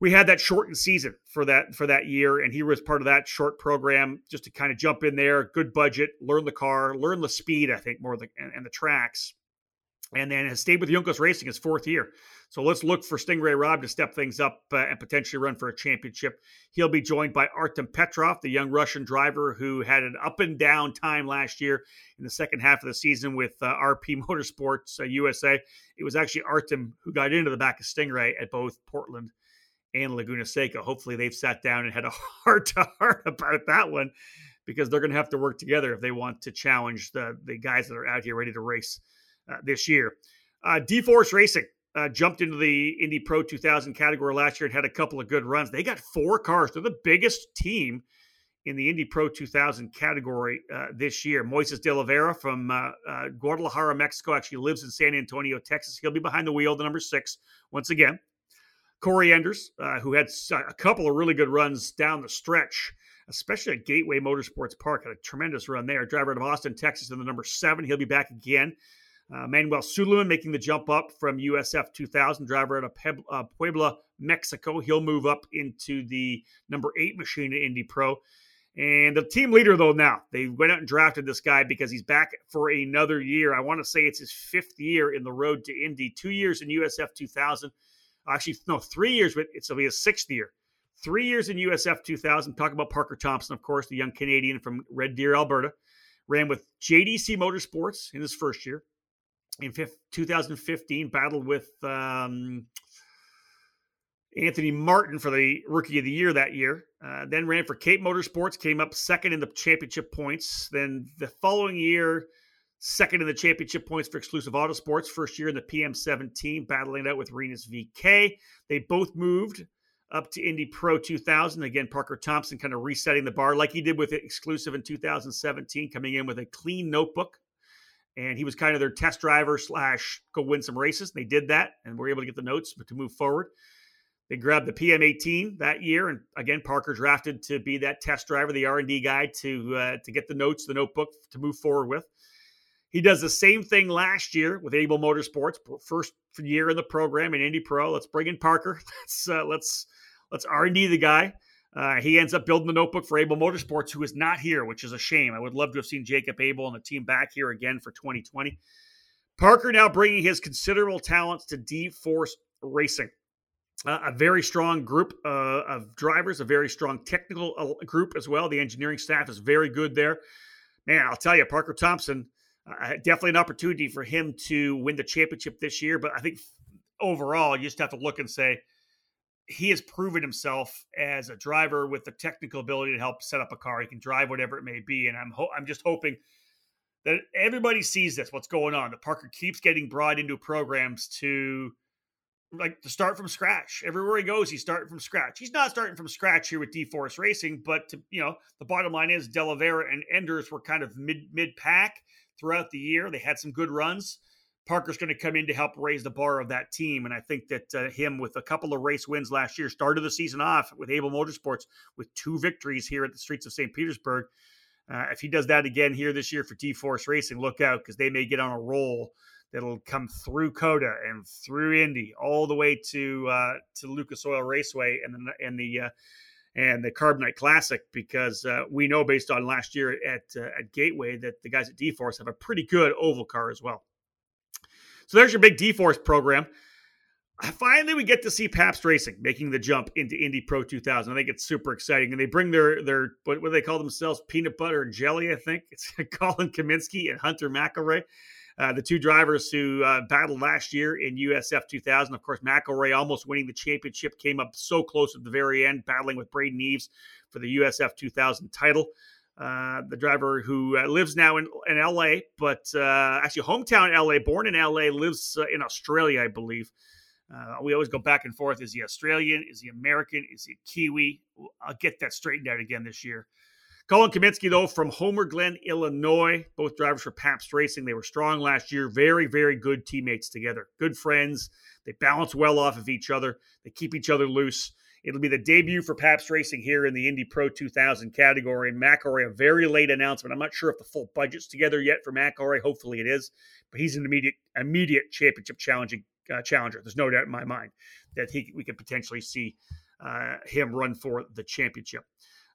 we had that shortened season for that for that year, and he was part of that short program just to kind of jump in there, good budget, learn the car, learn the speed. I think more the and, and the tracks and then has stayed with Juncos Racing his fourth year. So let's look for Sting Ray Robb to step things up uh, and potentially run for a championship. He'll be joined by Artem Petrov, the young Russian driver who had an up and down time last year in the second half of the season with uh, RP Motorsports uh, USA. It was actually Artem who got into the back of Sting Ray at both Portland and Laguna Seca. Hopefully, they've sat down and had a heart to heart about that one because they're going to have to work together if they want to challenge the, the guys that are out here ready to race uh, this year. Uh, D-Force Racing uh, jumped into the Indy Pro 2000 category last year and had a couple of good runs. They got four cars. They're the biggest team in the Indy Pro 2000 category uh, this year. Moises de Oliveira from uh, uh, Guadalajara, Mexico, actually lives in San Antonio, Texas. He'll be behind the wheel, the number six, once again. Corey Enders, uh, who had a couple of really good runs down the stretch, especially at Gateway Motorsports Park, had a tremendous run there. Driver out of Austin, Texas, in the number seven. He'll be back again. Uh, Manuel Sulaiman making the jump up from USF 2000, driver out of uh, Puebla, Mexico. He'll move up into the number eight machine at Indy Pro. And the team leader, though, now they went out and drafted this guy because he's back for another year. I want to say it's his fifth year in the road to Indy, two years in USF 2000. Actually, no, three years, but it's will be his sixth year. Three years in USF 2000. Talk about Parker Thompson, of course, the young Canadian from Red Deer, Alberta. Ran with JDC Motorsports in his first year in 2015 battled with um, Anthony Martin for the Rookie of the Year that year. Uh, then ran for Cape Motorsports, came up second in the championship points. Then the following year, second in the championship points for Exclusive Autosports. First year in the PM17, battling it out with Rinus VeeKay. They both moved up to Indy Pro 2000. Again, Parker Thompson kind of resetting the bar like he did with Exclusive in 2017, coming in with a clean notebook and he was kind of their test driver slash go win some races. They did that and were able to get the notes to move forward. They grabbed the PM18 that year, and again, Parker drafted to be that test driver, the R and D guy to uh, to get the notes, the notebook to move forward with. He does the same thing last year with Abel Motorsports, first year in the program in Indy Pro. Let's bring in Parker. Let's uh, let's let's R and D the guy. Uh, he ends up building the notebook for Abel Motorsports, who is not here, which is a shame. I would love to have seen Jacob Abel and the team back here again for 2020. Parker now bringing his considerable talents to D Force Racing. Uh, a very strong group uh, of drivers, a very strong technical uh, group as well. The engineering staff is very good there. Man, I'll tell you, Parker Thompson, uh, definitely an opportunity for him to win the championship this year. But I think overall, you just have to look and say, he has proven himself as a driver with the technical ability to help set up a car. He can drive whatever it may be, and I'm ho- I'm just hoping that everybody sees this. What's going on? The Parker keeps getting brought into programs to like to start from scratch. Everywhere he goes, he's starting from scratch. He's not starting from scratch here with D Force Racing, but to, you know the bottom line is De Oliveira and Enders were kind of mid mid pack throughout the year. They had some good runs Parker's going to come in to help raise the bar of that team. And I think that uh, him, with a couple of race wins last year, started the season off with Abel Motorsports with two victories here at the streets of St. Petersburg. Uh, if he does that again here this year for D Force Racing, look out because they may get on a roll that'll come through COTA and through Indy all the way to uh, to Lucas Oil Raceway and the and the uh, and the Carb Night Classic because uh, we know based on last year at uh, at Gateway that the guys at D Force have a pretty good oval car as well. So there's your big D Force program. Finally, we get to see Pabst Racing making the jump into Indy Pro 2000. I think it's super exciting, and they bring their their what, what do they call themselves? Peanut butter and jelly, I think. It's Colin Kaminsky and Hunter McElrea. Uh, the two drivers who uh, battled last year in USF 2000. Of course, McElrea almost winning the championship, came up so close at the very end, battling with Braden Eves for the USF 2000 title. Uh, the driver who uh, lives now in, in LA, but uh, actually hometown LA, born in LA, lives uh, in Australia, I believe. Uh, we always go back and forth. Is he Australian? Is he American? Is he Kiwi? I'll get that straightened out again this year. Colin Kaminsky, though, from Homer Glen, Illinois, both drivers for Pabst Racing. They were strong last year. Very, very good teammates together. Good friends. They balance well off of each other. They keep each other loose. It'll be the debut for Pabst Racing here in the Indy Pro 2000 category. And McElrea, a very late announcement. I'm not sure if the full budget's together yet for McElrea. Hopefully it is. But he's an immediate immediate championship challenging uh, challenger. There's no doubt in my mind that he we could potentially see uh, him run for the championship.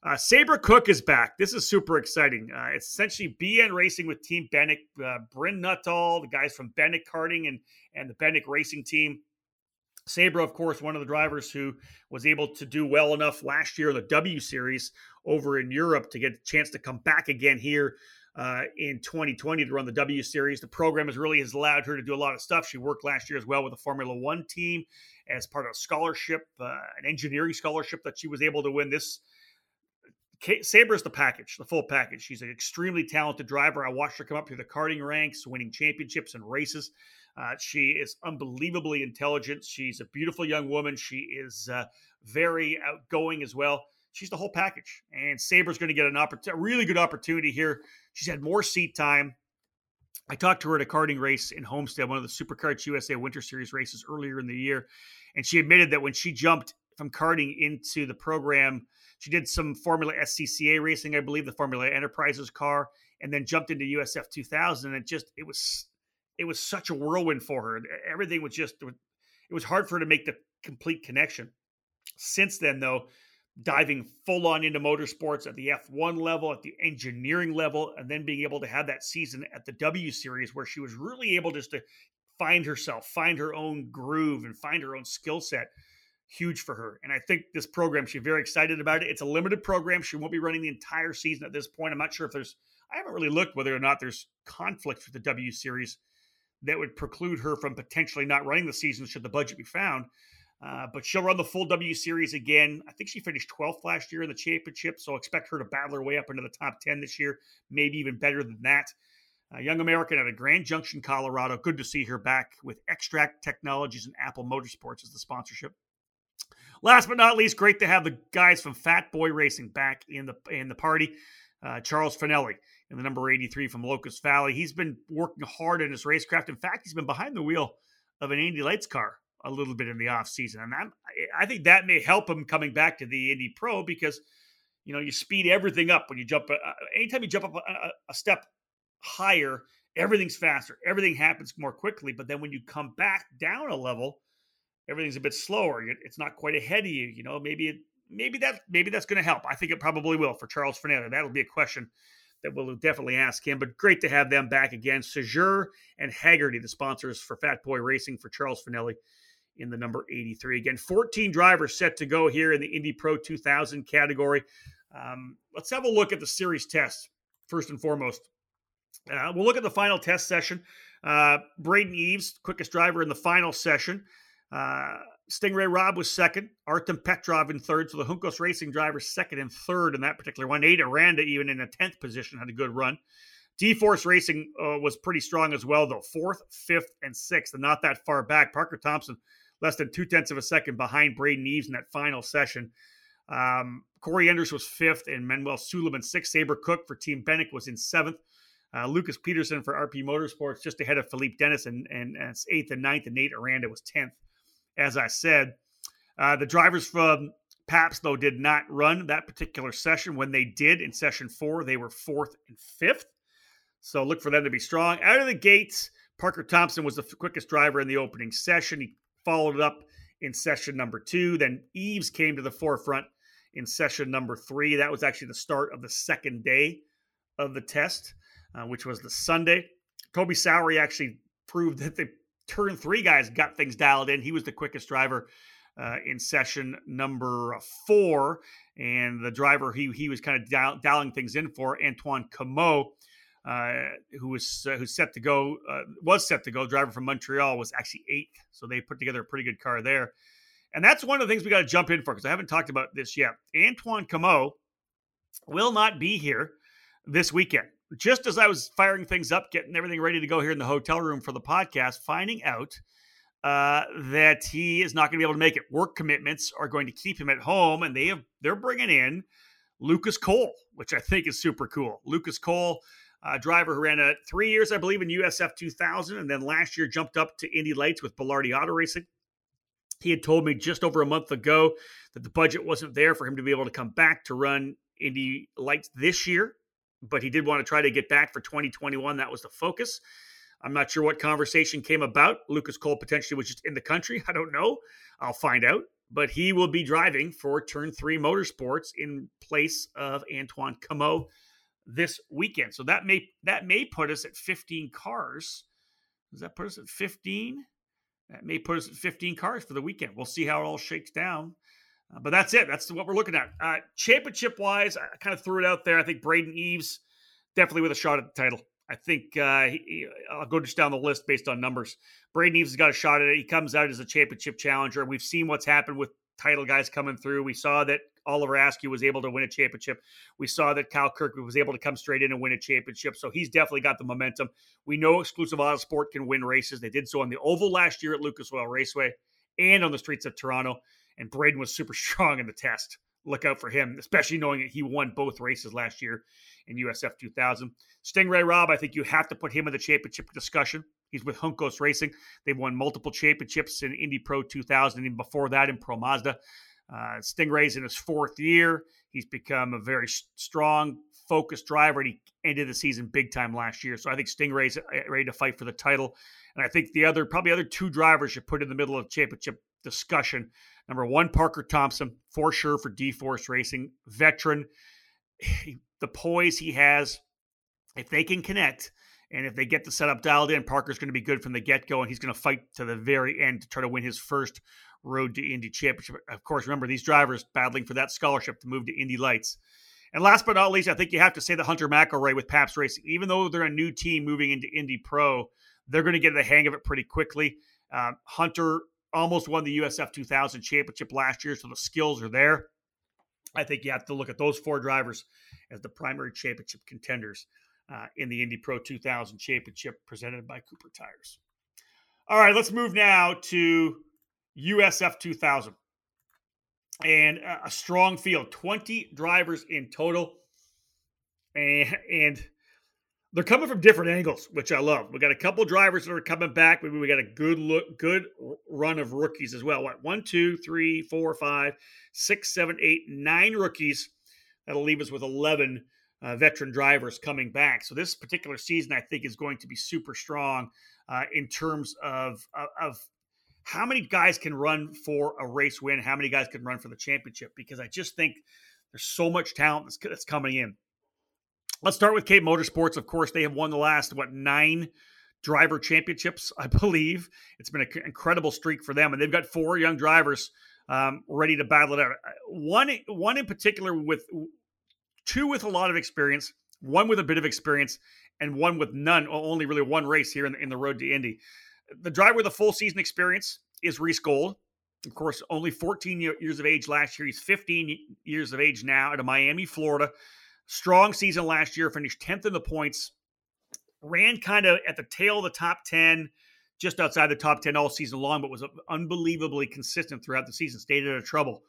Uh, Sabre Cook is back. This is super exciting. Uh, it's essentially BN Racing with Team Benik, uh, Bryn Nuttall, the guys from Benik Karting and and the Benik Racing team. Sabre, of course, one of the drivers who was able to do well enough last year in the W Series over in Europe to get a chance to come back again here uh, in 2020 to run the W Series. The program has really has allowed her to do a lot of stuff. She worked last year as well with the Formula One team as part of a scholarship, uh, an engineering scholarship that she was able to win. This Sabre is the package, the full package. She's an extremely talented driver. I watched her come up through the karting ranks, winning championships and races. Uh, she is unbelievably intelligent. She's a beautiful young woman. She is uh, very outgoing as well. She's the whole package. And Sabre's going to get an opportunity, a really good opportunity here. She's had more seat time. I talked to her at a karting race in Homestead, one of the SuperKarts USA Winter Series races earlier in the year. And she admitted that when she jumped from karting into the program, she did some Formula SCCA racing, I believe, the Formula Enterprises car, and then jumped into USF 2000. And it just, it was it was such a whirlwind for her. Everything was just it was hard for her to make the complete connection. Since then, though, diving full on into motorsports at the F1 level, at the engineering level, and then being able to have that season at the W Series where she was really able just to find herself, find her own groove, and find her own skill set. Huge for her. And I think this program, she's very excited about it. It's a limited program. She won't be running the entire season at this point. I'm not sure if there's, I haven't really looked whether or not there's conflict with the W Series that would preclude her from potentially not running the season should the budget be found. Uh, but she'll run the full W Series again. I think she finished 12th last year in the championship, so expect her to battle her way up into the top 10 this year, maybe even better than that. Uh, young American out of Grand Junction, Colorado. Good to see her back with Extract Technologies and Apple Motorsports as the sponsorship. Last but not least, great to have the guys from Fat Boy Racing back in the in the party. Uh, Charles Finelli the number 83 from Locust Valley. He's been working hard in his racecraft. In fact, he's been behind the wheel of an Indy Lights car a little bit in the offseason. And I'm, I think that may help him coming back to the Indy Pro because, you know, you speed everything up when you jump. Uh, anytime you jump up a, a step higher, everything's faster. Everything happens more quickly. But then when you come back down a level, everything's a bit slower. It's not quite ahead of you. You know, maybe it, maybe that maybe that's going to help. I think it probably will for Charles Fernandez. That'll be a question that we'll definitely ask him. But great to have them back again. Sejour and Haggerty, the sponsors for Fat Boy Racing for Charles Finelli in the number 83. Again, 14 drivers set to go here in the Indy Pro 2000 category. Um, let's have a look at the series test first and foremost. Uh, we'll look at the final test session. Uh, Braden Eves, quickest driver in the final session. Uh, Sting Ray Robb was second. Artem Petrov in third. So the Juncos Racing drivers second and third in that particular one. Nate Aranda, even in a 10th position, had a good run. D Force Racing uh, was pretty strong as well, though. Fourth, fifth, and sixth, and not that far back. Parker Thompson, less than two tenths of a second behind Braden Eves in that final session. Um, Corey Enders was fifth, and Manuel Sulaiman sixth. Sabre Cook for Team Benik was in seventh. Uh, Lucas Petersson for RP Motorsports just ahead of Philippe Denes and, and, and eighth and ninth, and Nate Aranda was 10th. As I said, uh, the drivers from Pabst, though, did not run that particular session. When they did in session four, they were fourth and fifth. So look for them to be strong. Out of the gates, Parker Thompson was the quickest driver in the opening session. He followed it up in session number two. Then Eves came to the forefront in session number three. That was actually the start of the second day of the test, uh, which was the Sunday. Toby Sowery actually proved that the turn three guys got things dialed in. He was the quickest driver uh, in session number four, and the driver he he was kind of dial, dialing things in for Antoine Comeau. Uh, who was uh, who's set to go uh, was set to go driver from Montreal was actually eighth, so they put together a pretty good car there. And that's one of the things we got to jump in for because I haven't talked about this yet. Antoine Comeau will not be here this weekend. Just as I was firing things up, getting everything ready to go here in the hotel room for the podcast, finding out uh, that he is not going to be able to make it. Work commitments are going to keep him at home, and they have they're bringing in Lucas Kohl, which I think is super cool. Lucas Kohl, uh, driver who ran a three years, I believe, in USF 2000, and then last year jumped up to Indy Lights with Belardi Auto Racing. He had told me just over a month ago that the budget wasn't there for him to be able to come back to run Indy Lights this year, but he did want to try to get back for 2021. That was the focus. I'm not sure what conversation came about. Lucas Kohl potentially was just in the country. I don't know. I'll find out. But he will be driving for Turn 3 Motorsports in place of Antoine Comeau this weekend. So that may that may put us at 15 cars. Does that put us at 15? That may put us at 15 cars for the weekend. We'll see how it all shakes down. Uh, but that's it. That's what we're looking at. Uh, championship wise, I kind of threw it out there. I think Braden Eves definitely with a shot at the title. I think uh, he, I'll go just down the list based on numbers. Braden Eves has got a shot at it. He comes out as a championship challenger. We've seen what's happened with title guys coming through. We saw that Oliver Askew was able to win a championship. We saw that Kyle Kirkwood was able to come straight in and win a championship. So he's definitely got the momentum. We know Exclusive Auto Sport can win races. They did so on the Oval last year at Lucas Oil Raceway and on the streets of Toronto. And Braden was super strong in the test. Look out for him, especially knowing that he won both races last year in USF 2000. Sting Ray Robb, I think you have to put him in the championship discussion. He's with Juncos Racing. They've won multiple championships in Indy Pro 2000, and before that in Pro Mazda. Uh, Sting Ray's in his fourth year. He's become a very strong, focused driver, and he ended the season big time last year. So I think Sting Ray's uh, ready to fight for the title. And I think the other, probably other two drivers you put in the middle of championship discussion. Number one, Parker Thompson, for sure for D Force Racing, veteran. the poise he has, if they can connect, and if they get the setup dialed in, Parker's going to be good from the get go, and he's going to fight to the very end to try to win his first road to Indy Championship. Of course, remember these drivers battling for that scholarship to move to Indy Lights. And last but not least, I think you have to say the Hunter McElrea with Pabst Racing. Even though they're a new team moving into Indy Pro, they're going to get the hang of it pretty quickly. Uh, Hunter almost won the USF 2000 championship last year, so the skills are there. I think you have to look at those four drivers as the primary championship contenders uh, in the Indy Pro 2000 championship presented by Cooper Tires. All right, let's move now to USF 2000. And a strong field, 20 drivers in total. And, and they're coming from different angles, which I love. We got a couple drivers that are coming back. Maybe we got a good look, good run of rookies as well. What one, two, three, four, five, six, seven, eight, nine rookies. That'll leave us with eleven uh, veteran drivers coming back. So this particular season, I think, is going to be super strong uh, in terms of, of, how many guys can run for a race win, how many guys can run for the championship, because I just think there's so much talent that's, that's coming in. Let's start with Cape Motorsports. Of course, they have won the last, what, nine driver championships, I believe. It's been an incredible streak for them, and they've got four young drivers um, ready to battle it out. One, one in particular with two with a lot of experience, one with a bit of experience, and one with none, only really one race here in the, in the road to Indy. The driver with a full season experience is Reece Gold. Of course, only 14 years of age last year. He's 15 years of age now out of Miami, Florida. Strong season last year, finished 10th in the points. Ran kind of at the tail of the top 10, just outside the top 10 all season long, but was uh, unbelievably consistent throughout the season. Stayed out of trouble.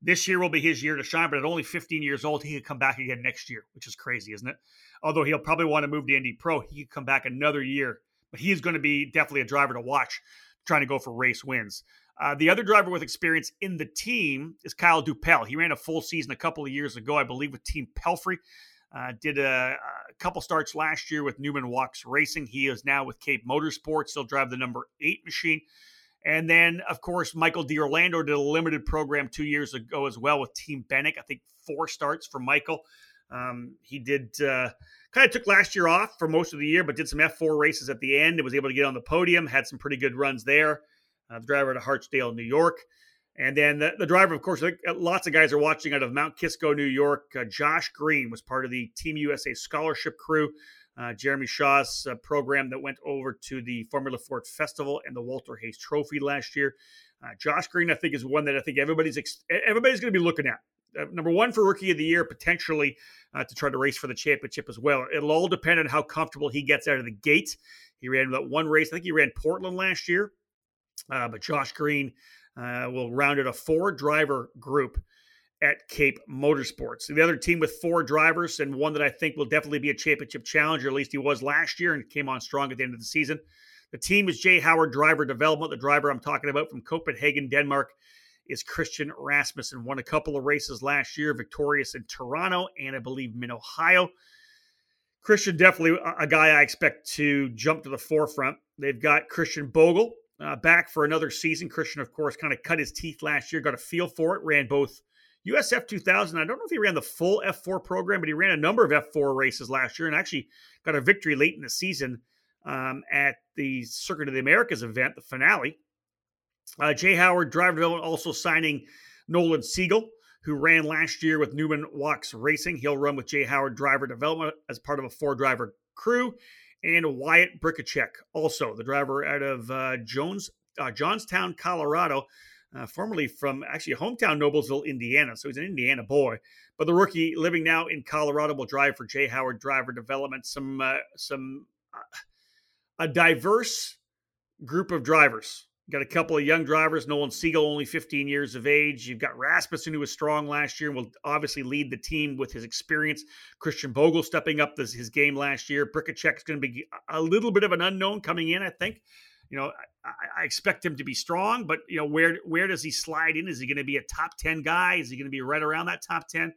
This year will be his year to shine, but at only 15 years old, he could come back again next year, which is crazy, isn't it? Although he'll probably want to move to Indy Pro, he could come back another year. But he is going to be definitely a driver to watch, trying to go for race wins. Uh, the other driver with experience in the team is Kyle Dupel. He ran a full season a couple of years ago, I believe, with Team Pelfrey. Uh, did a, a, couple starts last year with Newman Wachs Racing. He is now with Cape Motorsports. He'll drive the number eight machine. And then, of course, Michael D'Orlando did a limited program two years ago as well with Team Benik. I think four starts for Michael. Um, he did uh, kind of took last year off for most of the year, but did some F4 races at the end and was able to get on the podium, had some pretty good runs there. Uh, the driver to Hartsdale, New York. And then the, the driver, of course, lots of guys are watching out of Mount Kisco, New York. Uh, Josh Green was part of the Team USA scholarship crew. Uh, Jeremy Shaw's uh, program that went over to the Formula Ford Festival and the Walter Hayes Trophy last year. Uh, Josh Green, I think, is one that I think everybody's ex- everybody's going to be looking at. Uh, number one for Rookie of the Year, potentially uh, to try to race for the championship as well. It'll all depend on how comfortable he gets out of the gate. He ran that one race. I think he ran Portland last year. But Josh Green uh, will round it a four driver group at Cape Motorsports. The other team with four drivers and one that I think will definitely be a championship challenger, at least he was last year and came on strong at the end of the season. The team is Jay Howard Driver Development. The driver I'm talking about from Copenhagen, Denmark, is Christian Rasmussen. Won a couple of races last year, victorious in Toronto and I believe in Ohio. Christian, definitely a guy I expect to jump to the forefront. They've got Christian Bogle, uh, back for another season. Christian, of course, kind of cut his teeth last year, got a feel for it, ran both USF 2000. I don't know if he ran the full F4 program, but he ran a number of F4 races last year and actually got a victory late in the season um, at the Circuit of the Americas event, the finale. Uh, Jay Howard, driver development, also signing Nolan Siegel, who ran last year with Newman Wachs Racing. He'll run with Jay Howard Driver Development as part of a four driver crew and Wyatt Brichacek, also the driver out of uh, Jones, uh, Johnstown, Colorado, uh, formerly from actually hometown Noblesville, Indiana. So he's an Indiana boy. But the rookie living now in Colorado will drive for Jay Howard Driver Development. Some uh, some uh, a diverse group of drivers got a couple of young drivers. Nolan Siegel, only 15 years of age. You've got Rasmussen, who was strong last year and will obviously lead the team with his experience. Christian Bogle stepping up this, his game last year. Brichacek is going to be a little bit of an unknown coming in, I think. You know, I, I, expect him to be strong, but you know, where where does he slide in? Is he going to be a top 10 guy? Is he going to be right around that top 10?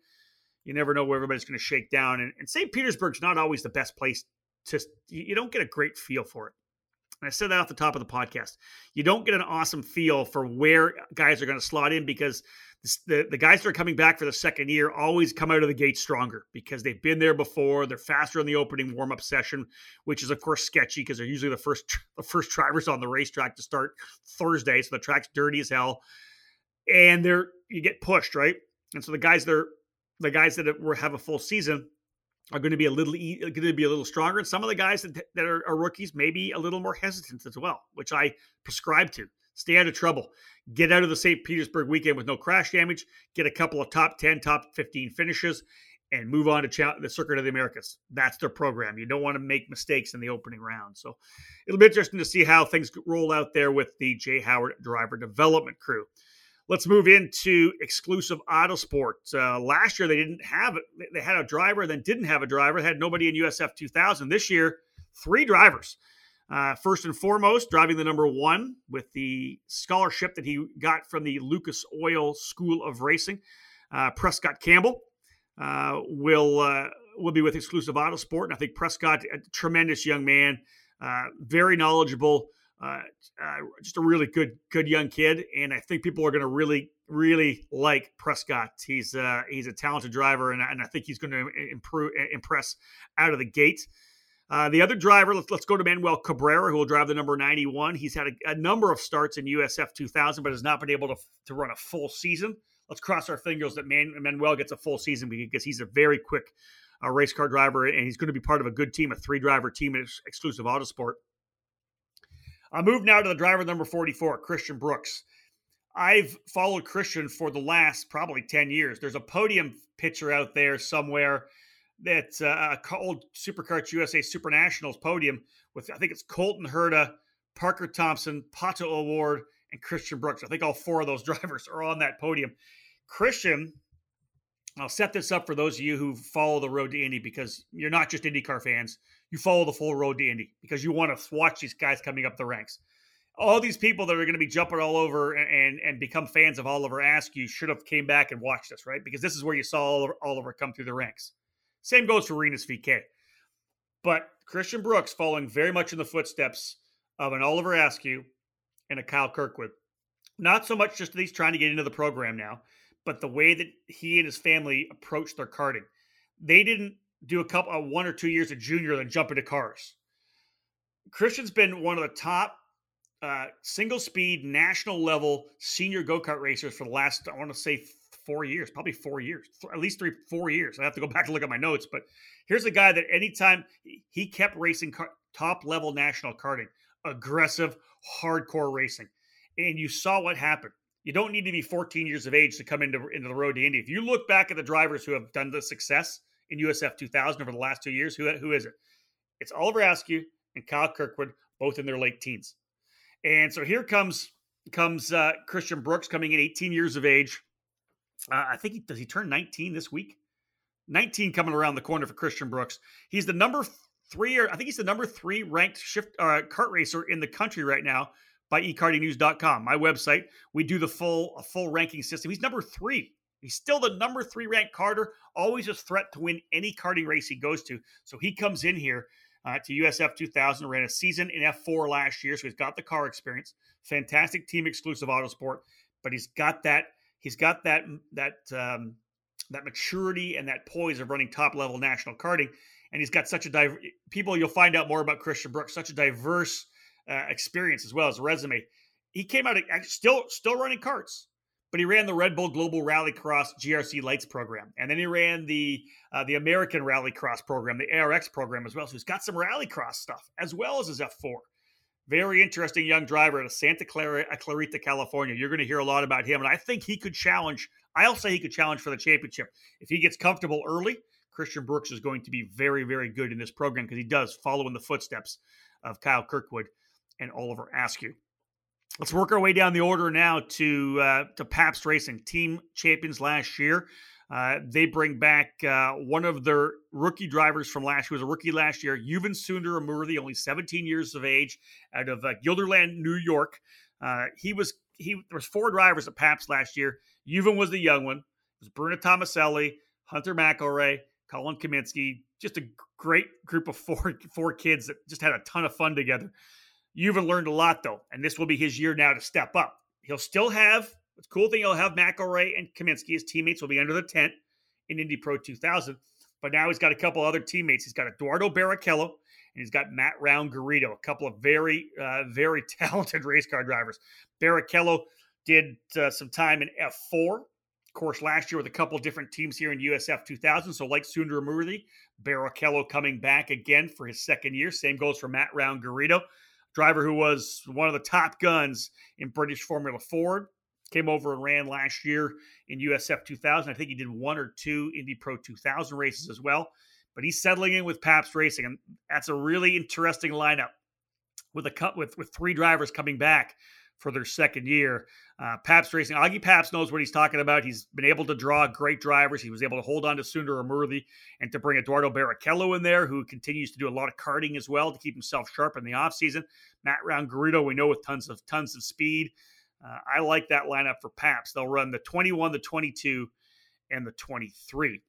You never know where everybody's going to shake down. And, and St. Petersburg's not always the best place to, you don't get a great feel for it. And I said that off the top of the podcast. You don't get an awesome feel for where guys are going to slot in because the, the guys that are coming back for the second year always come out of the gate stronger because they've been there before. They're faster in the opening warm up session, which is of course sketchy because they're usually the first the first drivers on the racetrack to start Thursday, so the track's dirty as hell, and they're you get pushed right. And so the guys that are the guys that have a full season are going to be a little uh, going to be a little stronger, and some of the guys that, that are, are rookies maybe a little more hesitant as well, which I prescribe to. Stay out of trouble. Get out of the St. Petersburg weekend with no crash damage. Get a couple of top ten, top fifteen finishes, and move on to the Circuit of the Americas. That's their program. You don't want to make mistakes in the opening round. So it'll be interesting to see how things roll out there with the Jay Howard driver development crew. Let's move into exclusive Autosport. Uh, last year they didn't have it. They had a driver, then didn't have a driver. Had nobody in USF 2000. This year, three drivers. Uh, first and foremost, driving the number one with the scholarship that he got from the Lucas Oil School of Racing. Uh, Prescott Campbell uh, will uh, will be with Exclusive Autosport, and I think Prescott, a tremendous young man, uh, very knowledgeable. Uh, uh, just a really good, good young kid, and I think people are going to really, really like Prescott. He's uh, he's a talented driver, and, and I think he's going to improve, impress out of the gate. Uh, the other driver, let's, let's go to Manuel Cabrera, who will drive the number 91. He's had a, a, number of starts in USF 2000, but has not been able to, to run a full season. Let's cross our fingers that Man, Manuel gets a full season because he's a very quick uh, race car driver, and he's going to be part of a good team, a three driver team in exclusive autosport. I move now to the driver number 44, Christian Brooks. I've followed Christian for the last probably 10 years. There's a podium picture out there somewhere that's uh, called Supercarts USA Super Nationals podium with, I think it's Colton Herta, Parker Thompson, Pato O'Ward, and Christian Brooks. I think all four of those drivers are on that podium. Christian, I'll set this up for those of you who follow the road to Indy because you're not just IndyCar fans. You follow the full road to Indy because you want to watch these guys coming up the ranks. All these people that are going to be jumping all over and and become fans of Oliver Askew should have came back and watched us, right? Because this is where you saw Oliver, Oliver come through the ranks. Same goes for Rinus VeeKay. But Christian Brooks following very much in the footsteps of an Oliver Askew and a Kyle Kirkwood. Not so much just he's trying to get into the program now, but the way that he and his family approached their karting. They didn't do a couple uh, one or two years of junior then jump into cars. Christian's been one of the top uh, single speed national level senior go kart racers for the last I want to say four years, probably four years, at least three four years. I have to go back and look at my notes, but here's a guy that anytime he kept racing car, top level national karting, aggressive, hardcore racing, and you saw what happened. You don't need to be 14 years of age to come into into the road to Indy. If you look back at the drivers who have done the success in USF 2000 over the last two years, who who is it? It's Oliver Askew and Kyle Kirkwood, both in their late teens. And so here comes comes uh, Christian Brooks coming in 18 years of age. Uh, I think he does he turn 19 this week. 19 coming around the corner for Christian Brooks. He's the number three, or I think he's the number three ranked shift uh, kart racer in the country right now by ekartingnews.com, my website. We do the full a full ranking system. He's number three. He's still the number three ranked carter, always a threat to win any karting race he goes to. So he comes in here uh, to USF 2000, ran a season in F4 last year, so he's got the car experience. Fantastic team exclusive Autosport, but he's got that he's got that that um, that maturity and that poise of running top level national karting, and he's got such a diver- people. You'll find out more about Christian Brooks, such a diverse uh, experience as well as resume. He came out still still running karts, but he ran the Red Bull Global Rallycross GRC Lights program, and then he ran the uh, the American Rallycross program, the ARX program as well. So he's got some Rallycross stuff as well as his F4. Very interesting young driver out of Santa Clara, uh, Clarita, California. You're going to hear a lot about him, and I think he could challenge. I'll say he could challenge for the championship if he gets comfortable early. Christian Brooks is going to be very, very good in this program because he does follow in the footsteps of Kyle Kirkwood and Oliver Askew. Let's work our way down the order now to uh, to Pabst Racing, team champions last year. Uh, they bring back uh, one of their rookie drivers from last year, was a rookie last year, Yuven Sundaramoorthy, only 17 years of age, out of uh, Guilderland, New York. Uh, he was he there was four drivers at Pabst last year. Yuven was the young one. It was Bruno Tomaselli, Hunter McElrea, Colin Kaminsky. Just a great group of four four kids that just had a ton of fun together. Yuven learned a lot though, and this will be his year now to step up. He'll still have the cool thing. He'll have McElrea and Kaminsky. His teammates will be under the tent in Indy Pro 2000. But now he's got a couple other teammates. He's got Eduardo Barrichello and he's got Matt Round Garrido, a couple of very, uh, very talented race car drivers. Barrichello did uh, some time in F4, of course, last year with a couple different teams here in USF 2000. So, like Sundaramoorthy, Barrichello coming back again for his second year. Same goes for Matt Round Garrido driver who was one of the top guns in British Formula Ford. Came over and ran last year in USF 2000. I think he did one or two Indy Pro 2000 races as well. But he's settling in with Pabst Racing, and that's a really interesting lineup with a cut with with three drivers coming back for their second year. Uh, Pabst Racing, Augie Pabst knows what he's talking about. He's been able to draw great drivers. He was able to hold on to Sundaramoorthy and to bring Eduardo Barrichello in there, who continues to do a lot of karting as well to keep himself sharp in the offseason. Matt Round Garrido, we know with tons of tons of speed. Uh, I like that lineup for Pabst. They'll run the 21, the 22, and the 23.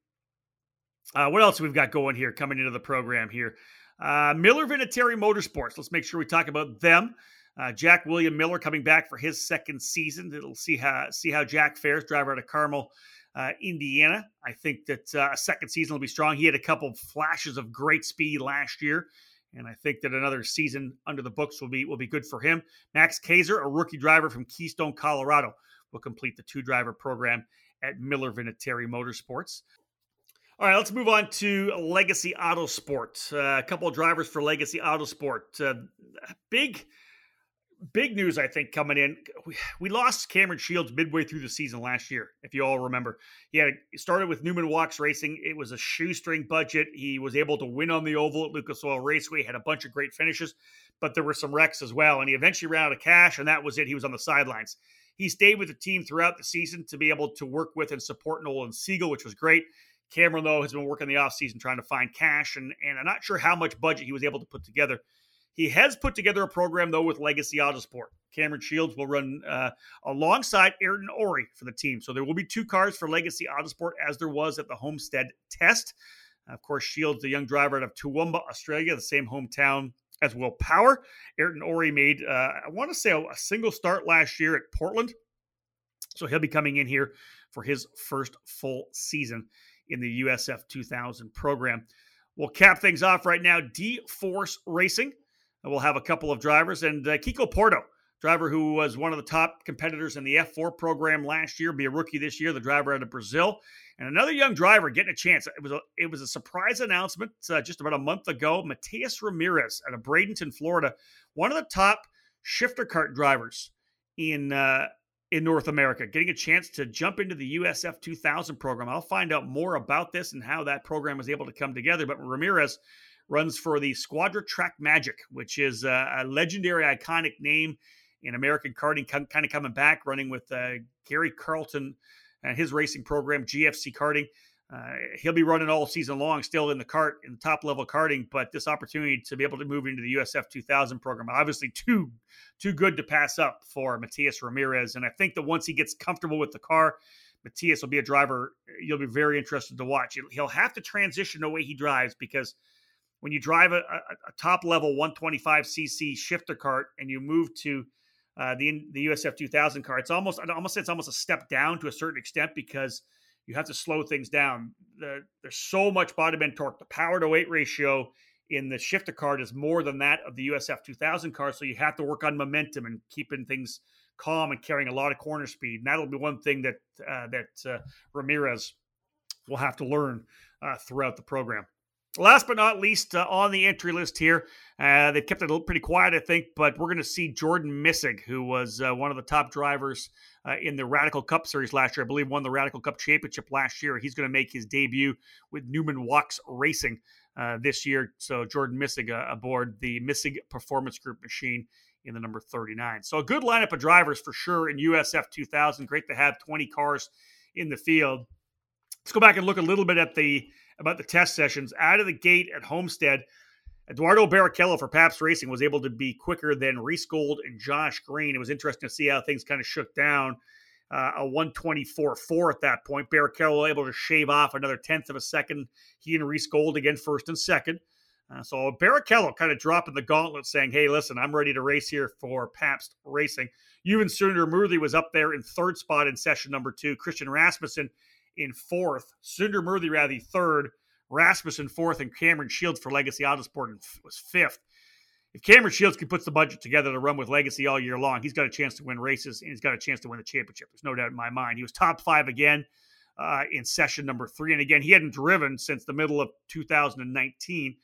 Uh, what else we've got going here coming into the program here? Uh, Miller Vinatieri Motorsports. Let's make sure we talk about them. Uh, Jack William Miller coming back for his second season. It'll see how see how Jack fares, driver out of Carmel, uh, Indiana. I think that uh, a second season will be strong. He had a couple flashes of great speed last year, and I think that another season under the books will be will be good for him. Max Kaiser, a rookie driver from Keystone, Colorado, will complete the two driver program at Miller Vinatieri Motorsports. All right, let's move on to Legacy Autosport. Uh, a couple of drivers for Legacy Autosport. Uh, big big news, I think, coming in. We, we, lost Cameron Shields midway through the season last year, if you all remember. He had started with Newman Wachs Racing. It was a shoestring budget. He was able to win on the oval at Lucas Oil Raceway. Had a bunch of great finishes, but there were some wrecks as well. And he eventually ran out of cash, and that was it. He was on the sidelines. he stayed with the team throughout the season to be able to work with and support Nolan Siegel, which was great. Cameron, though, has been working the offseason trying to find cash, and, and I'm not sure how much budget he was able to put together. He has put together a program, though, with Legacy Autosport. Cameron Shields will run uh, alongside Ayrton Ori for the team. So there will be two cars for Legacy Autosport, as there was at the Homestead test. Of course, Shields, the young driver out of Toowoomba, Australia, the same hometown as Will Power. Ayrton Ori made, uh, I want to say, a, a single start last year at Portland. So he'll be coming in here for his first full season in the USF 2000 program. We'll cap things off right now. D Force Racing. We'll have a couple of drivers and uh, Kiko Porto, driver who was one of the top competitors in the F4 program last year, be a rookie this year. The driver out of Brazil, and another young driver getting a chance. It was a it was a surprise announcement uh, just about a month ago. Mateus Ramirez out of Bradenton, Florida, one of the top shifter cart drivers in uh, in North America, getting a chance to jump into the USF 2000 program. I'll find out more about this and how that program was able to come together. But Ramirez runs for the Squadra Track Magic, which is a, a legendary, iconic name in American karting, kind of coming back, running with uh, Gary Carlton and his racing program, GFC Karting. Uh, he'll be running all season long, still in the cart in the top level karting. But this opportunity to be able to move into the USF 2000 program, obviously too too good to pass up for Matias Ramirez. And I think that once he gets comfortable with the car, Matias will be a driver you'll be very interested to watch. He'll have to transition the way he drives because when you drive a, a, top level 125 cc shifter cart and you move to uh, the the USF 2000 car, it's almost I almost it's almost a step down to a certain extent because you have to slow things down. The, there's so much body bend torque. The power to weight ratio in the shifter cart is more than that of the USF 2000 car. So you have to work on momentum and keeping things calm and carrying a lot of corner speed. And that'll be one thing that uh, that uh, Ramirez will have to learn uh, throughout the program. Last but not least, uh, on the entry list here, uh, they've kept it pretty quiet, I think, but we're going to see Jordan Missig, who was uh, one of the top drivers uh, in the Radical Cup Series last year. I believe won the Radical Cup Championship last year. He's going to make his debut with Newman Wachs Racing uh, this year. So Jordan Missig uh, aboard the Missig Performance Group machine in the number 39. So a good lineup of drivers for sure in USF 2000. Great to have 20 cars in the field. Let's go back and look a little bit at the about the test sessions. Out of the gate at Homestead, Eduardo Barrichello for Pabst Racing was able to be quicker than Reece Gold and Josh Green. It was interesting to see how things kind of shook down. Uh, a 124.4 at that point. Barrichello able to shave off another tenth of a second. He and Reece Gold again first and second. Uh, so Barrichello kind of dropping the gauntlet, saying, "Hey, listen, I'm ready to race here for Pabst Racing." Yuven Sundaramoorthy was up there in third spot in session number two. Christian Rasmussen in fourth. Sundaramoorthy rather third. Rasmussen fourth, and Cameron Shields for Legacy Autosport was fifth. If Cameron Shields can put the budget together to run with Legacy all year long, he's got a chance to win races and he's got a chance to win the championship. There's no doubt in my mind. He was top five again uh, in session number three, and again he hadn't driven since the middle of 2019.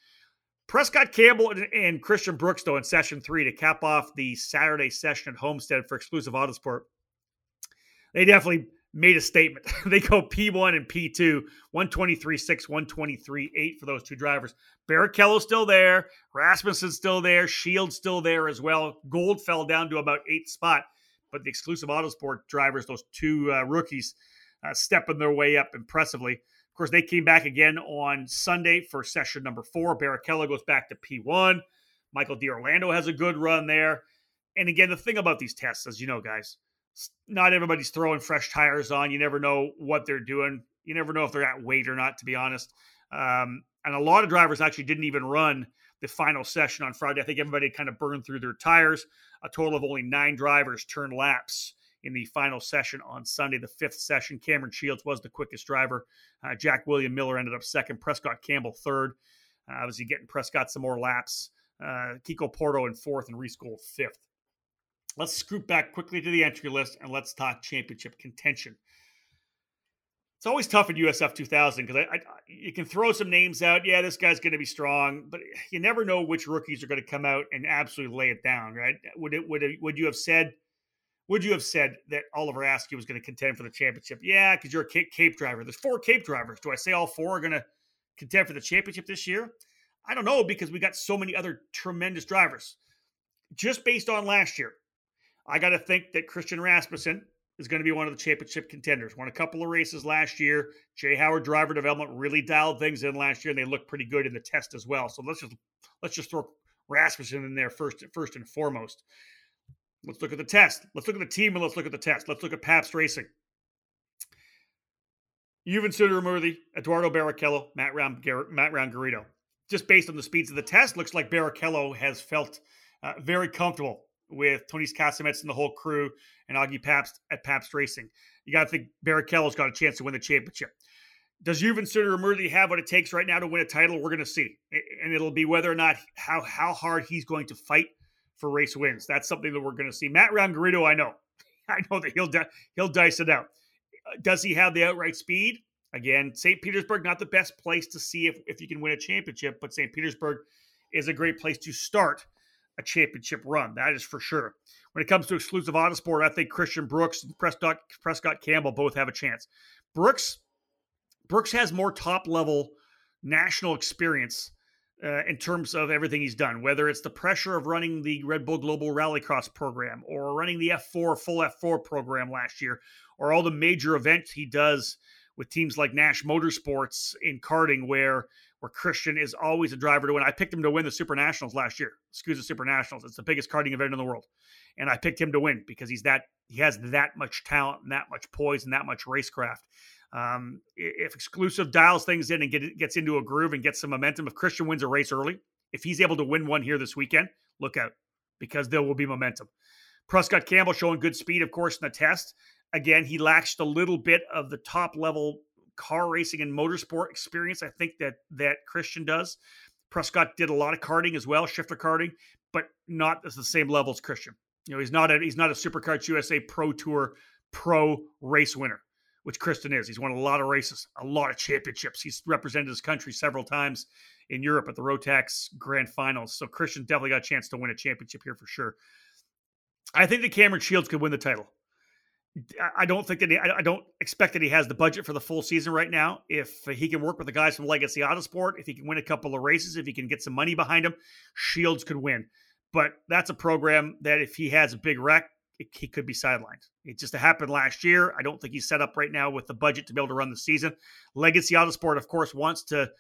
Prescott Campbell and, and Christian Brooks, though, in session three to cap off the Saturday session at Homestead for exclusive Autosport, they definitely made a statement. they go P1 and P2, 123.6, 123.8 for those two drivers. Barrichello's still there. Rasmussen's still there. Shield's still there as well. Gold fell down to about eighth spot, but the exclusive Autosport drivers, those two uh, rookies, uh, stepping their way up impressively. Of course, they came back again on Sunday for session number four. Barrichello goes back to P1. Michael D'Orlando has a good run there. And again, the thing about these tests, as you know, guys, not everybody's throwing fresh tires on. You never know what they're doing. You never know if they're at weight or not, to be honest. Um, and a lot of drivers actually didn't even run the final session on Friday. I think everybody kind of burned through their tires. A total of only nine drivers turned laps in the final session on Sunday, the fifth session. Cameron Shields was the quickest driver. Uh, Jack William Miller ended up second. Prescott Campbell third. Uh, obviously, getting Prescott some more laps. Uh, Kiko Porto in fourth and Reece Gold fifth. Let's scoot back quickly to the entry list and let's talk championship contention. It's always tough in USF 2000 because I, I, you can throw some names out. Yeah, this guy's going to be strong, but you never know which rookies are going to come out and absolutely lay it down. Right? Would it would it, would you have said? Would you have said that Oliver Askew was going to contend for the championship? Yeah, because you're a Cape driver. There's four Cape drivers. Do I say all four are going to contend for the championship this year? I don't know because we got so many other tremendous drivers. Just based on last year, I got to think that Christian Rasmussen is going to be one of the championship contenders. Won a couple of races last year. Jay Howard driver development really dialed things in last year, and they looked pretty good in the test as well. So let's just let's just throw Rasmussen in there first first and foremost. Let's look at the test. Let's look at the team and let's look at the test. Let's look at Pabst Racing. Yuven Sundaramoorthy, Eduardo Barrichello, Matt Round, Matt Garrido. Just based on the speeds of the test, looks like Barrichello has felt uh, very comfortable with Tony's Casamets and the whole crew and Augie Pabst at Pabst Racing. You got to think Barrichello's got a chance to win the championship. Does Yuven Sundaramoorthy have what it takes right now to win a title? We're going to see, and it'll be whether or not how how hard he's going to fight for race wins. That's something that we're going to see. Matt Garrido, I know, I know that he'll he'll dice it out. Does he have the outright speed? Again, St. Petersburg not the best place to see if if you can win a championship, but St. Petersburg is a great place to start a championship run. That is for sure. When it comes to exclusive autosport, I think Christian Brooks and Prescott, Prescott Campbell both have a chance. Brooks Brooks has more top level national experience uh, in terms of everything he's done, whether it's the pressure of running the Red Bull Global Rallycross program or running the F4 full F4 program last year, or all the major events he does with teams like Nash Motorsports in karting, where where Christian is always a driver to win. I picked him to win the Super Nationals last year. Excuse the Super Nationals. It's the biggest karting event in the world. And I picked him to win because he's that he has that much talent and that much poise and that much racecraft. Um, if exclusive dials things in and get, gets into a groove and gets some momentum, if Christian wins a race early, if he's able to win one here this weekend, look out because there will be momentum. Prescott Campbell showing good speed, of course, in the test. Again, he lacks a little bit of the top level car racing and motorsport experience. I think that that Christian does. Prescott did a lot of karting as well, shifter karting, but not at the same level as Christian. You know, he's not a he's not a SuperKarts USA Pro Tour Pro race winner, which Christian is. He's won a lot of races, a lot of championships. He's represented his country several times in Europe at the Rotax Grand Finals. So Christian definitely got a chance to win a championship here for sure. I think that Cameron Shields could win the title. I don't think that he, I don't expect that he has the budget for the full season right now. If he can work with the guys from Legacy Autosport, if he can win a couple of races, if he can get some money behind him, Shields could win. But that's a program that if he has a big wreck, it, he could be sidelined. It just happened last year. I don't think he's set up right now with the budget to be able to run the season. Legacy Autosport, of course, wants to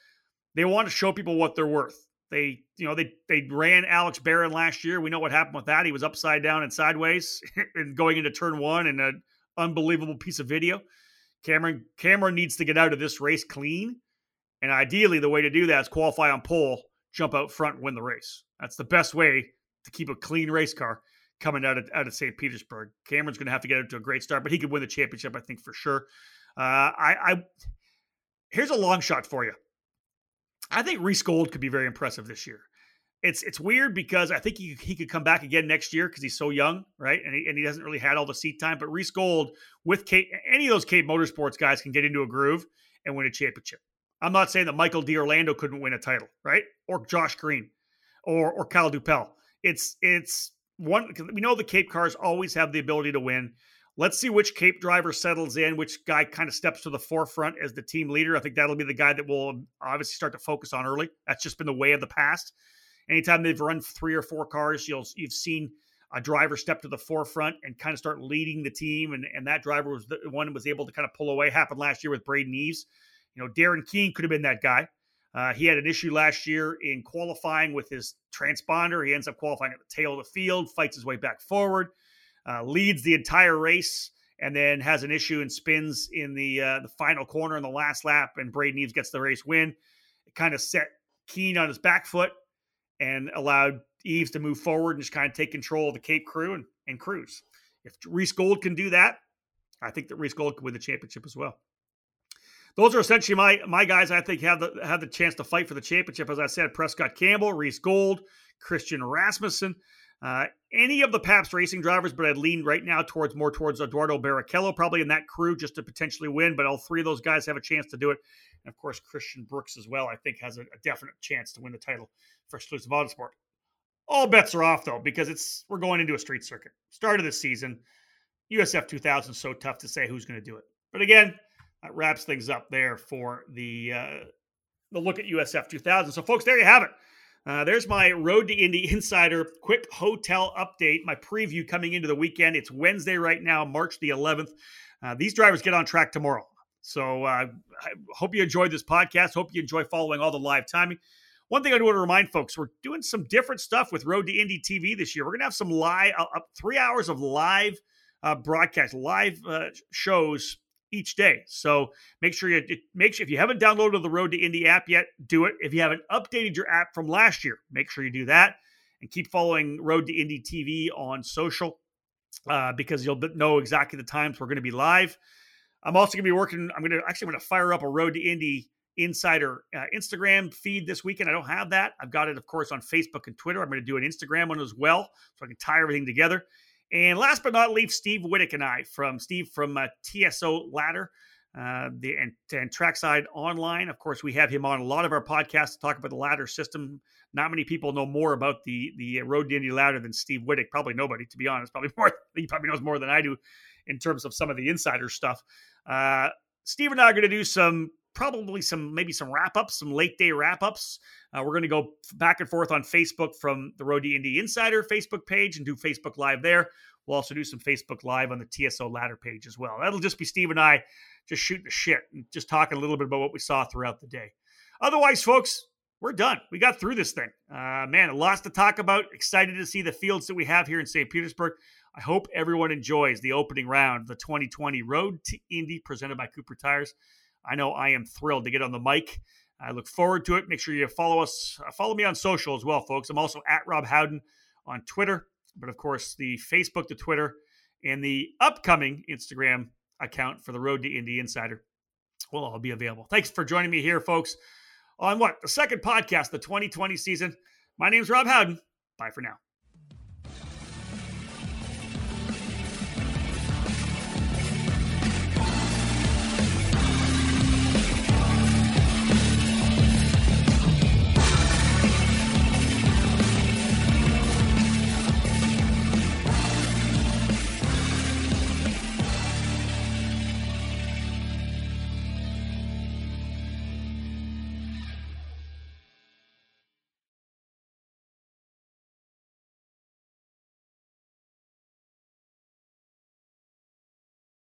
they want to show people what they're worth. They, you know, they they ran Alex Baron last year. We know what happened with that. He was upside down and sideways and going into turn one and an unbelievable piece of video. Cameron Cameron needs to get out of this race clean. And ideally, the way to do that is qualify on pole, jump out front, win the race. That's the best way to keep a clean race car coming out of out of St. Petersburg. Cameron's going to have to get out to a great start, but he could win the championship, I think for sure. Uh, I, I here's a long shot for you. I think Reece Gold could be very impressive this year. It's it's weird because I think he, he could come back again next year because he's so young, right? And he, and he hasn't really had all the seat time. But Reece Gold with Cape, any of those Cape Motorsports guys can get into a groove and win a championship. I'm not saying that Michael D'Orlando couldn't win a title, right? Or Josh Green, or or Kyle Dupel. It's it's one we know the Cape cars always have the ability to win. Let's see which Cape driver settles in, which guy kind of steps to the forefront as the team leader. I think that'll be the guy that will obviously start to focus on early. That's just been the way of the past. Anytime they've run three or four cars, you'll you've seen a driver step to the forefront and kind of start leading the team, and and that driver was the one was able to kind of pull away. Happened last year with Braden Eves. You know, Darren Keane could have been that guy. Uh, he had an issue last year in qualifying with his transponder. He ends up qualifying at the tail of the field, fights his way back forward uh, leads the entire race, and then has an issue and spins in the uh, the final corner in the last lap, and Braden Eves gets the race win. It kind of set Keane on his back foot and allowed Eves to move forward and just kind of take control of the Cape crew and, and cruise. If Reece Gold can do that, I think that Reece Gold can win the championship as well. Those are essentially my my guys. I think have the have the chance to fight for the championship. As I said, Prescott Campbell, Reece Gold, Christian Rasmussen. Uh, any of the Pabst racing drivers, but I'd lean right now towards more towards Eduardo Barrichello, probably in that crew just to potentially win. But all three of those guys have a chance to do it. And of course, Christian Brooks as well, I think, has a, a definite chance to win the title for exclusive autosport. All bets are off though, because it's we're going into a street circuit. Start of the season. USF 2000 is so tough to say who's going to do it. But again, that wraps things up there for the uh, the look at USF 2000. So, folks, there you have it Uh, there's my Road to Indy Insider quick hotel update, my preview coming into the weekend. It's Wednesday right now, March the 11th. Uh, these drivers get on track tomorrow. So uh, I hope you enjoyed this podcast. Hope you enjoy following all the live timing. One thing I do want to remind folks, we're doing some different stuff with Road to Indy TV this year. We're going to have some live, uh, three hours of live uh, broadcast, live uh, shows each day. So make sure you make sure if you haven't downloaded the Road to Indy app yet, do it. If you haven't updated your app from last year, make sure you do that and keep following Road to Indy TV on social uh, because you'll know exactly the times we're going to be live. I'm also going to be working. I'm going to actually going to fire up a Road to Indy Insider uh, Instagram feed this weekend. I don't have that. I've got it, of course, on Facebook and Twitter. I'm going to do an Instagram one as well, so I can tie everything together. And last but not least, Steve Wittich and I from Steve from uh, TSO Ladder. Uh, the and, and Trackside Online. Of course, we have him on a lot of our podcasts to talk about the ladder system. Not many people know more about the the Road to Indy ladder than Steve Wittich. Probably nobody, to be honest. Probably more. He probably knows more than I do in terms of some of the insider stuff. Uh, Steve and I are going to do some probably some maybe some wrap ups, some late day wrap ups. Uh, we're going to go back and forth on Facebook from the Road to Indy Insider Facebook page and do Facebook Live there. We'll also do some Facebook Live on the TSO Ladder page as well. That'll just be Steve and I just shooting the shit and just talking a little bit about what we saw throughout the day. Otherwise, folks, we're done. We got through this thing. Uh, man, lots to talk about. Excited to see the fields that we have here in St. Petersburg. I hope everyone enjoys the opening round of the 2020 Road to Indy presented by Cooper Tires. I know I am thrilled to get on the mic. I look forward to it. Make sure you follow us, uh, follow me on social as well, folks. I'm also at Rob Howden on Twitter, but of course, the Facebook the Twitter and the upcoming Instagram account for the Road to Indy Insider will all be available. Thanks for joining me here, folks, on what? The second podcast, the 2020 season. My name is Rob Howden. Bye for now.